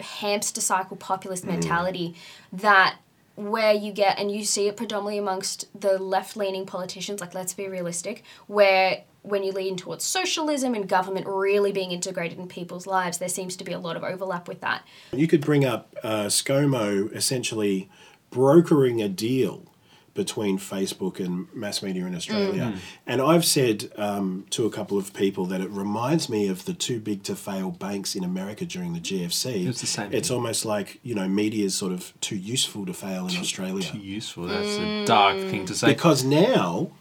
hamster cycle populist mentality that where you get and you see it predominantly amongst the left leaning politicians like let's be realistic where when you lean towards socialism and government really being integrated in people's lives there seems to be a lot of overlap with that. You could bring up uh, ScoMo essentially brokering a deal between Facebook and mass media in Australia. Mm. And I've said um, to a couple of people that it reminds me of the too big to fail banks in America during the GFC. It's the same It's thing. almost like, you know, media is sort of too useful to fail in Australia. Too useful. That's a dark thing to say. Because now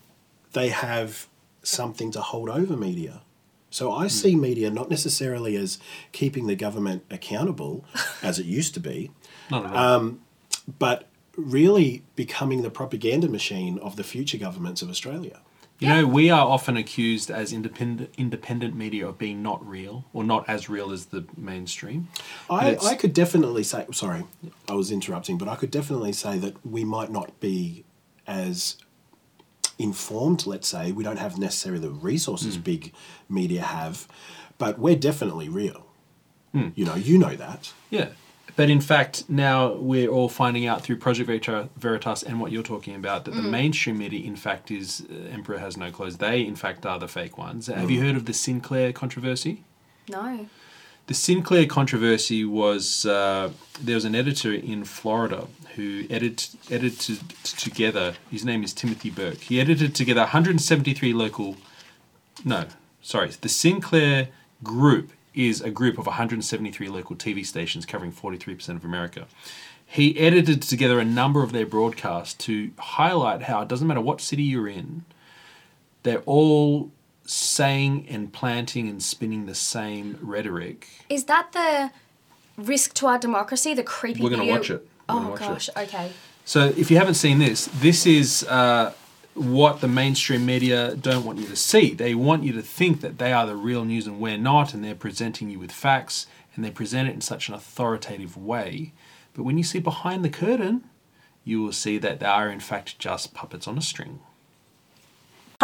they have something to hold over media. So. I see media not necessarily as keeping the government accountable, as it used to be, Not at all. um, but really becoming the propaganda machine of the future governments of Australia. You know, we are often accused as independent independent media of being not real or not as real as the mainstream. I, I could definitely say, sorry, I was interrupting, but I could definitely say that we might not be as informed, let's say. We don't have necessarily the resources big media have, but we're definitely real. Hmm. You know, you know that. Yeah. But in fact, now we're all finding out through Project Veritas and what you're talking about that the Mm. mainstream media, in fact, is uh, Emperor Has No Clothes. They, in fact, are the fake ones. Have you Mm. heard of the Sinclair controversy? no The Sinclair controversy was uh, there was an editor in Florida who edit, edited together. His name is Timothy Burke. He edited together 173 local, no, sorry, the Sinclair Group is a group of 173 local TV stations covering 43% of America. He edited together a number of their broadcasts to highlight how it doesn't matter what city you're in, they're all saying and planting and spinning the same rhetoric. Is that the risk to our democracy? The creepy. We're gonna watch it. We're Oh watch it. gosh. Okay. So if you haven't seen this, this is uh, what the mainstream media don't want you to see. They want you to think that they are the real news and we're not, and they're presenting you with facts, and they present it in such an authoritative way. But when you see behind the curtain, you will see that they are in fact just puppets on a string.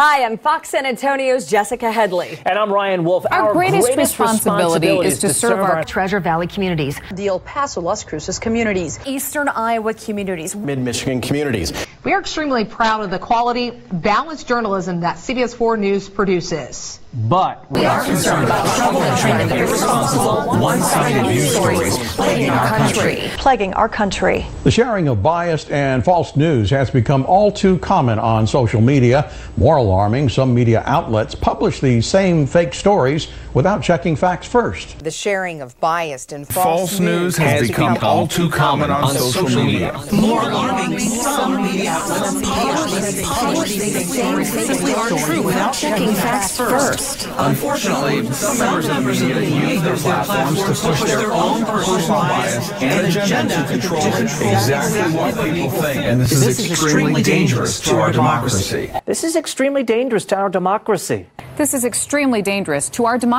Hi, I'm Fox San Antonio's Jessica Headley. And I'm Ryan Wolf. Our, greatest, responsibility, is to serve our Treasure Valley communities, the El Paso, Las Cruces communities, Eastern Iowa communities, Mid Michigan communities. We are extremely proud of the quality, balanced journalism that CBS 4 News produces. But we are concerned about trouble and trend of irresponsible, one-sided news stories plaguing our country. plaguing our country. The sharing of biased and false news has become all too common on social media. More alarming, some media outlets publish these same fake stories without checking facts first. The sharing of biased and False, false, news has become all too common on social media. More alarming, some media outlets publish these same fake stories without checking facts first. Unfortunately, some members of the media use their platforms to push their own personal bias and agenda to control exactly what people think. And this, is extremely dangerous to our democracy. this is extremely dangerous to our democracy. This is extremely dangerous to our democracy.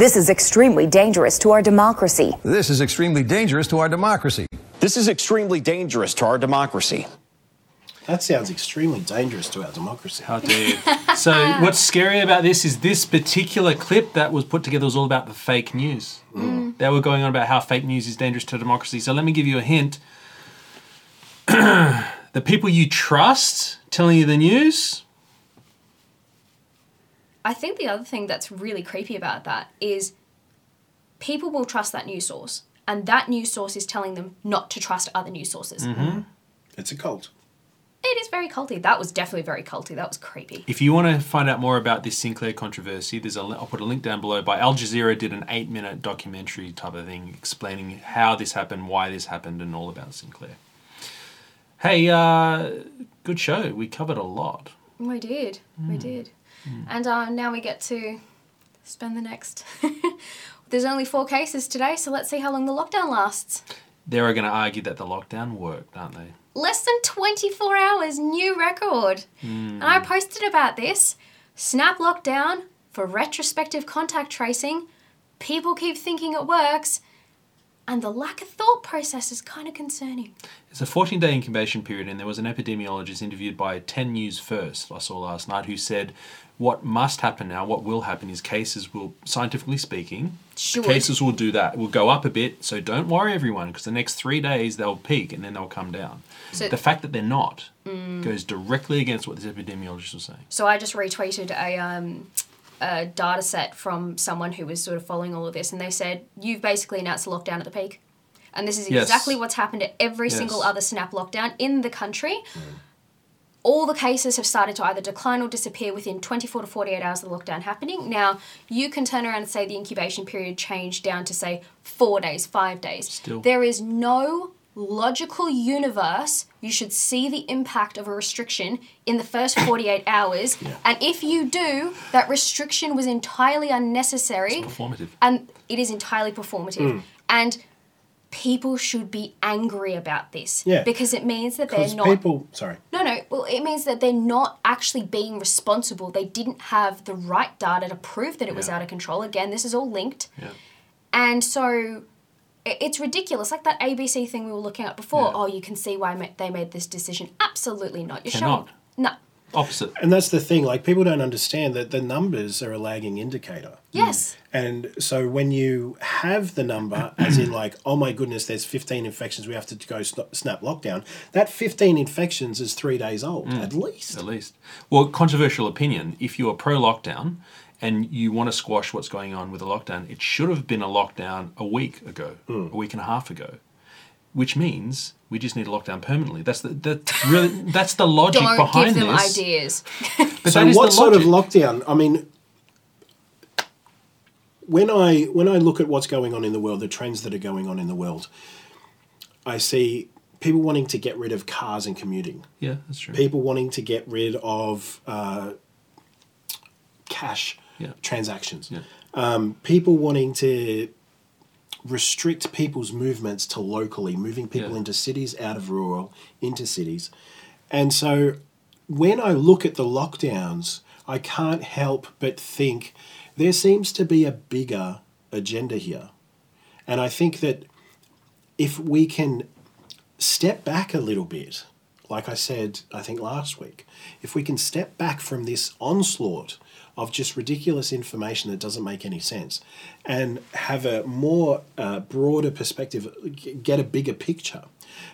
This is extremely dangerous to our democracy. This is extremely dangerous to our democracy. This is extremely dangerous to our democracy. That sounds extremely dangerous to our democracy. How dare you? So what's scary about this is this particular clip that was put together was all about the fake news. Mm. They were going on about how fake news is dangerous to democracy. So let me give you a hint. the people you trust telling you the news, I think the other thing that's really creepy about that is people will trust that news source, and that news source is telling them not to trust other news sources. Mhm. It's a cult. It is very culty. That was definitely very culty. That was creepy. if you want to find out more about this Sinclair controversy, there's a li- I'll put a link down below. By Al Jazeera did an eight-minute documentary type of thing explaining how this happened, why this happened, and all about Sinclair. Hey, uh, good show. We covered a lot. We did. We did. And uh, now we get to spend the next. There's only four cases today, so let's see how long the lockdown lasts. They're going to argue that the lockdown worked, aren't they? Less than 24 hours, new record. And I posted about this. Snap lockdown for retrospective contact tracing. People keep thinking it works. And the lack of thought process is kind of concerning. It's a 14 day incubation period, and there was an epidemiologist interviewed by 10 News First, I saw last night, who said what must happen now, what will happen is cases will, scientifically speaking, Should. cases will do that, will go up a bit. So don't worry, everyone, because the next three days they'll peak and then they'll come down. So- the fact that they're not Mm. goes directly against what this epidemiologist was saying. So I just retweeted a, um, a data set from someone who was sort of following all of this, and they said, You've basically announced a lockdown at the peak. And this is Yes. exactly what's happened at every Yes. single other snap lockdown in the country. All the cases have started to either decline or disappear within 24 to 48 hours of the lockdown happening. Now, you can turn around and say the incubation period changed down to, say, four days, five days. Still. There is no logical universe you should see the impact of a restriction in the first 48 hours and if you do that restriction was entirely unnecessary Performative. and it is entirely performative Mm. and people should be angry about this Yeah. because it means that they're not people, sorry. no no well it means that they're not actually being responsible they didn't have the right data to prove that it was out of control again this is all linked Yeah. and so it's ridiculous. Like that ABC thing we were looking at before. Yeah. Oh, you can see why ma- they made this decision. Absolutely not. You're Cannot. showing no. Opposite. And that's the thing. Like people don't understand that the numbers are a lagging indicator. Yes. And so when you have the number, as in like, oh my goodness, there's 15 infections, we have to go snap lockdown. That 15 infections is three days old Mm. at least. At least. Well, controversial opinion. If you are pro lockdown and you want to squash what's going on with the lockdown, it should have been a lockdown a week ago, Hmm. a week and a half ago. Which means we just need a lockdown permanently. That's the that's really that's the logic Don't behind give them this. ideas. But so what sort of lockdown? I mean, when I when I look at what's going on in the world, the trends that are going on in the world, I see people wanting to get rid of cars and commuting. Yeah, that's true. People wanting to get rid of uh, cash Yeah. transactions. Yeah. Um, people wanting to restrict people's movements to locally, moving people Yeah. into cities, out of rural, into cities. And so when I look at the lockdowns, I can't help but think there seems to be a bigger agenda here. And I think that if we can step back a little bit, like I said, I think last week, if we can step back from this onslaught of just ridiculous information that doesn't make any sense and have a more uh, broader perspective, get a bigger picture,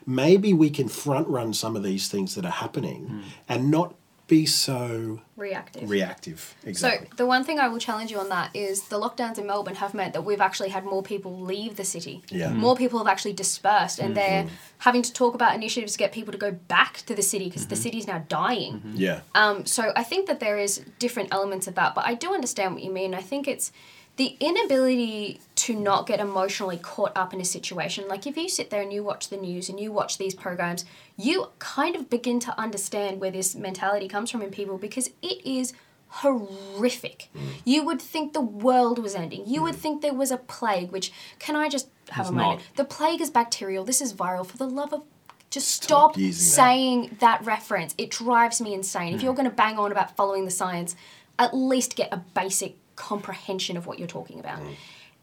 maybe we can front run some of these things that are happening and not be so Reactive. reactive. Exactly. So the one thing I will challenge you on that is the lockdowns in Melbourne have meant that we've actually had more people leave the city. Yeah. Mhm. More people have actually dispersed, and they're Mhm. having to talk about initiatives to get people to go back to the city because the city's now dying. yeah. Um, so I think that there is different elements of that, but I do understand what you mean. I think it's the inability to not get emotionally caught up in a situation. Like if you sit there and you watch the news and you watch these programs, you kind of begin to understand where this mentality comes from in people because it is horrific. You would think the world was ending. You would think there was a plague, which can I just have It's a moment? not. The plague is bacterial. This is viral. For the love of just stop, that. saying that. reference. It drives me insane. If Hmm. you're going to bang on about following the science, at least get a basic comprehension of what you're talking about. Hmm.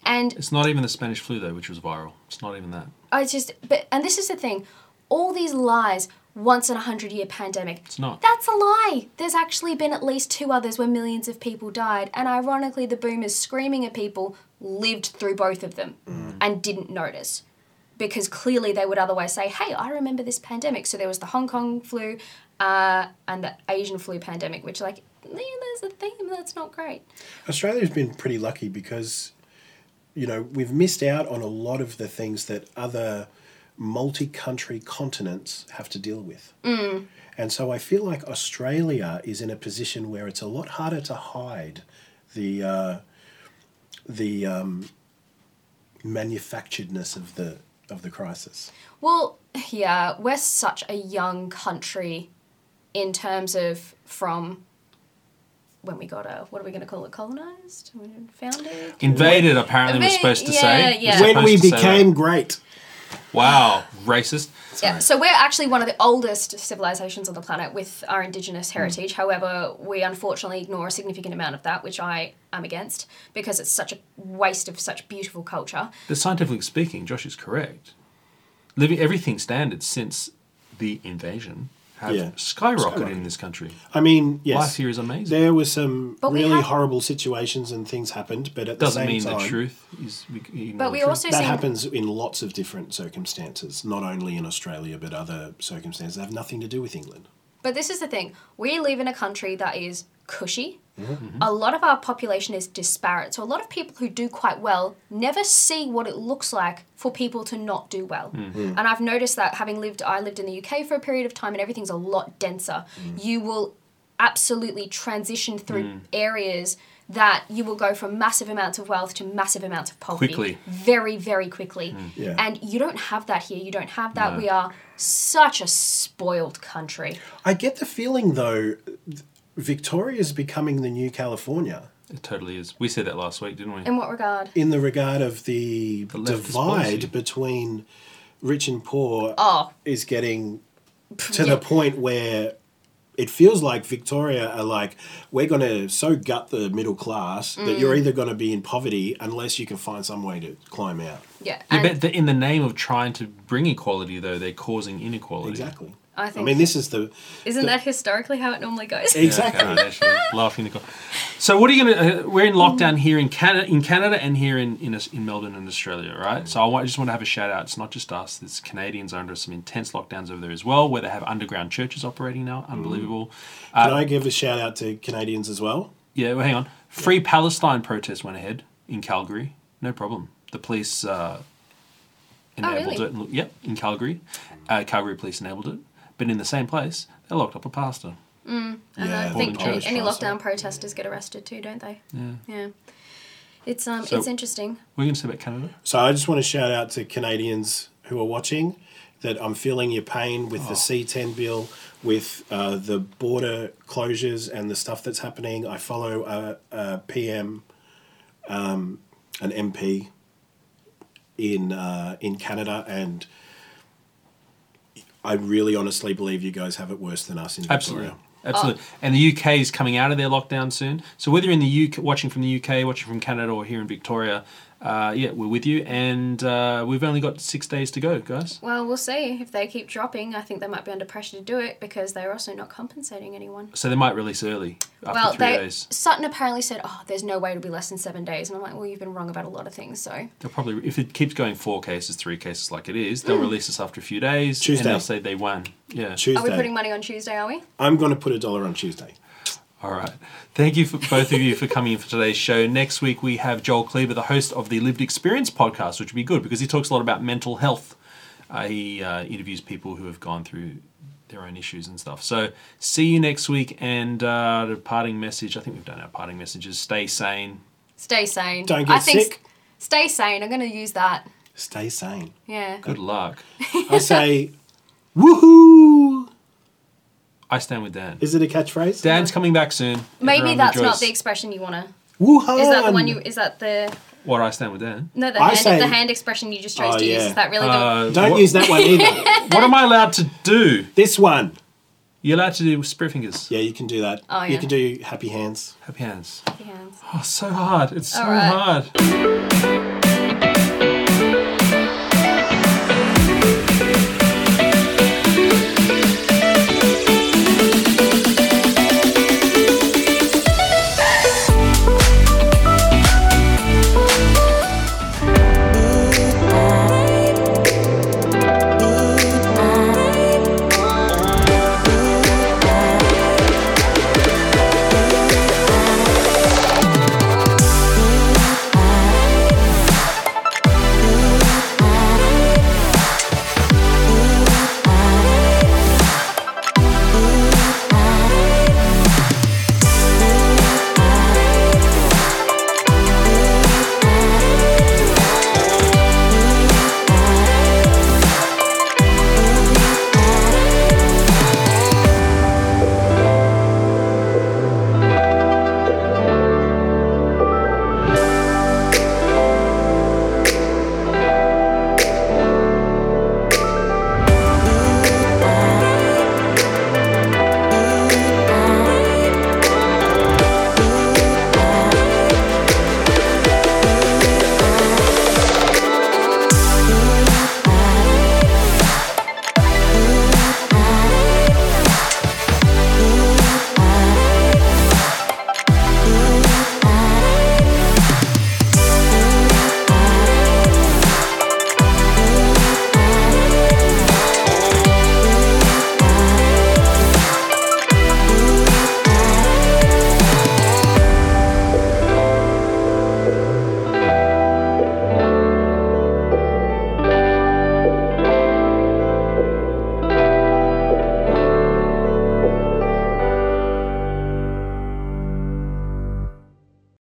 And It's not even the Spanish flu though, which was viral. It's not even that. I just, but and this is the thing, all these lies. Once in a hundred year pandemic. It's not. That's a lie. There's actually been at least two others where millions of people died, and ironically, the boomers screaming at people lived through both of them and didn't notice. Because clearly they would otherwise say, hey, I remember this pandemic. So there was the Hong Kong flu uh, and the Asian flu pandemic, which, like, yeah, there's a theme that's not great. Australia's been pretty lucky because, you know, we've missed out on a lot of the things that other multi country continents have to deal with. Mm. And so I feel like Australia is in a position where it's a lot harder to hide the uh, the um, manufacturedness of the of the crisis. Well, yeah, we're such a young country in terms of from when we got a what are we going to call it colonized founded Invaded, apparently, we're supposed to yeah, say. yeah. When we supposed to say became great. Wow, racist. Yeah, so we're actually one of the oldest civilizations on the planet with our indigenous hmm. heritage. However, we unfortunately ignore a significant amount of that, which I am against because it's such a waste of such beautiful culture. But scientifically speaking, Josh is correct. Living everything standards since the invasion have Yeah. skyrocketed Skyrocketed. in this country. I mean, yes, Life here is amazing. There were some But we really have- horrible situations and things happened, but at the Doesn't same mean time, the truth is. We, ignore But we truth. also that seem- happens in lots of different circumstances, not only in Australia but other circumstances that have nothing to do with England. But this is the thing we live in a country that is cushy. Mm-hmm. A lot of our population is disparate. So a lot of people who do quite well never see what it looks like for people to not do well. Mm. And I've noticed that having lived, I lived in the UK for a period of time and everything's a lot denser. Mm. You will absolutely transition through Mm. areas that you will go from massive amounts of wealth to massive amounts of poverty Quickly. very very quickly Yeah. and you don't have that here you don't have that No. we are such a spoiled country I get the feeling though, Victoria is becoming the new California It totally is. We said that last week, didn't we? in what regard in the regard of the, leftist divide between rich and poor oh is getting to Yeah. the point where it feels like Victoria are like, we're going to so gut the middle class that Mm. you're either going to be in poverty unless you can find some way to climb out. yeah Yeah, but the, in the name of trying to bring equality, though, they're causing inequality. Exactly. I I mean, this is the. Isn't the- that historically how it normally goes? Exactly. Yeah, laughing. Nicole. So what are you gonna? Uh, we're in lockdown here in Canada, in Canada, and here in in, in Melbourne and Australia, right? So I, want, I just want to have a shout out. It's not just us. There's Canadians are under some intense lockdowns over there as well, where they have underground churches operating now. Unbelievable. Uh, Can I give a shout out to Canadians as well? Yeah, well, hang on. Free Palestine protest went ahead in Calgary. No problem. The police uh, enabled really? it. and- Yep, in Calgary. Uh, Calgary police enabled it. But in the same place, they locked up a pastor. Mm, and Yeah, I think any, any lockdown protesters get arrested too, don't they? Yeah. Yeah. It's um So- it's interesting. What are going to say about Canada? So I just want to shout out to Canadians who are watching that I'm feeling your pain with Oh. the C10 bill, with uh, the border closures and the stuff that's happening. I follow a, a PM, um, an MP in uh, in Canada, and I really honestly believe you guys have it worse than us in Victoria. Absolutely. Absolutely. And the UK is coming out of their lockdown soon. So whether you're in the UK, watching from the UK, watching from Canada, or here in Victoria, uh, yeah, we're with you. And uh, we've only got six days to go, guys. Well, we'll see if they keep dropping. I think they might be under pressure to do it because they're also not compensating anyone. So they might release early after well, three they days. Sutton apparently said, "Oh, there's no way it'll be less than seven days," and I'm like, "Well, you've been wrong about a lot of things." So They'll probably, if it keeps going four cases, three cases like it is, they'll Mm. release us after a few days. Tuesday. And they'll say they won. Yeah. Tuesday. are we putting money on Tuesday? Are we? I'm going to put a dollar on Tuesday. All right. Thank you for both of you for coming in for today's show. Next week we have Joel Kleber, the host of the Lived Experience podcast, which would be good because he talks a lot about mental health. Uh, he uh, interviews people who have gone through their own issues and stuff. So see you next week. And uh, the parting message, I think we've done our parting messages. Stay sane. Stay sane. Don't I get think sick. s- Stay sane. I'm going to use that. Stay sane. Yeah. Good luck. I say, woohoo! I stand with Dan. Is it a catchphrase? Dan's coming back soon. Maybe Everyone that's not the expression you want to. Wuhan. Is that the one you? Is that the What I stand with Dan. no the I hand say- the hand expression you just chose Oh, to use? yeah. Is that really the? Uh, Don't what- use that one either. what am I allowed to do? This one. You're allowed to do spirit fingers. Yeah, you can do that. Oh, You yeah. can do happy hands. Happy hands. Happy hands. Oh, so hard. It's so All right. hard.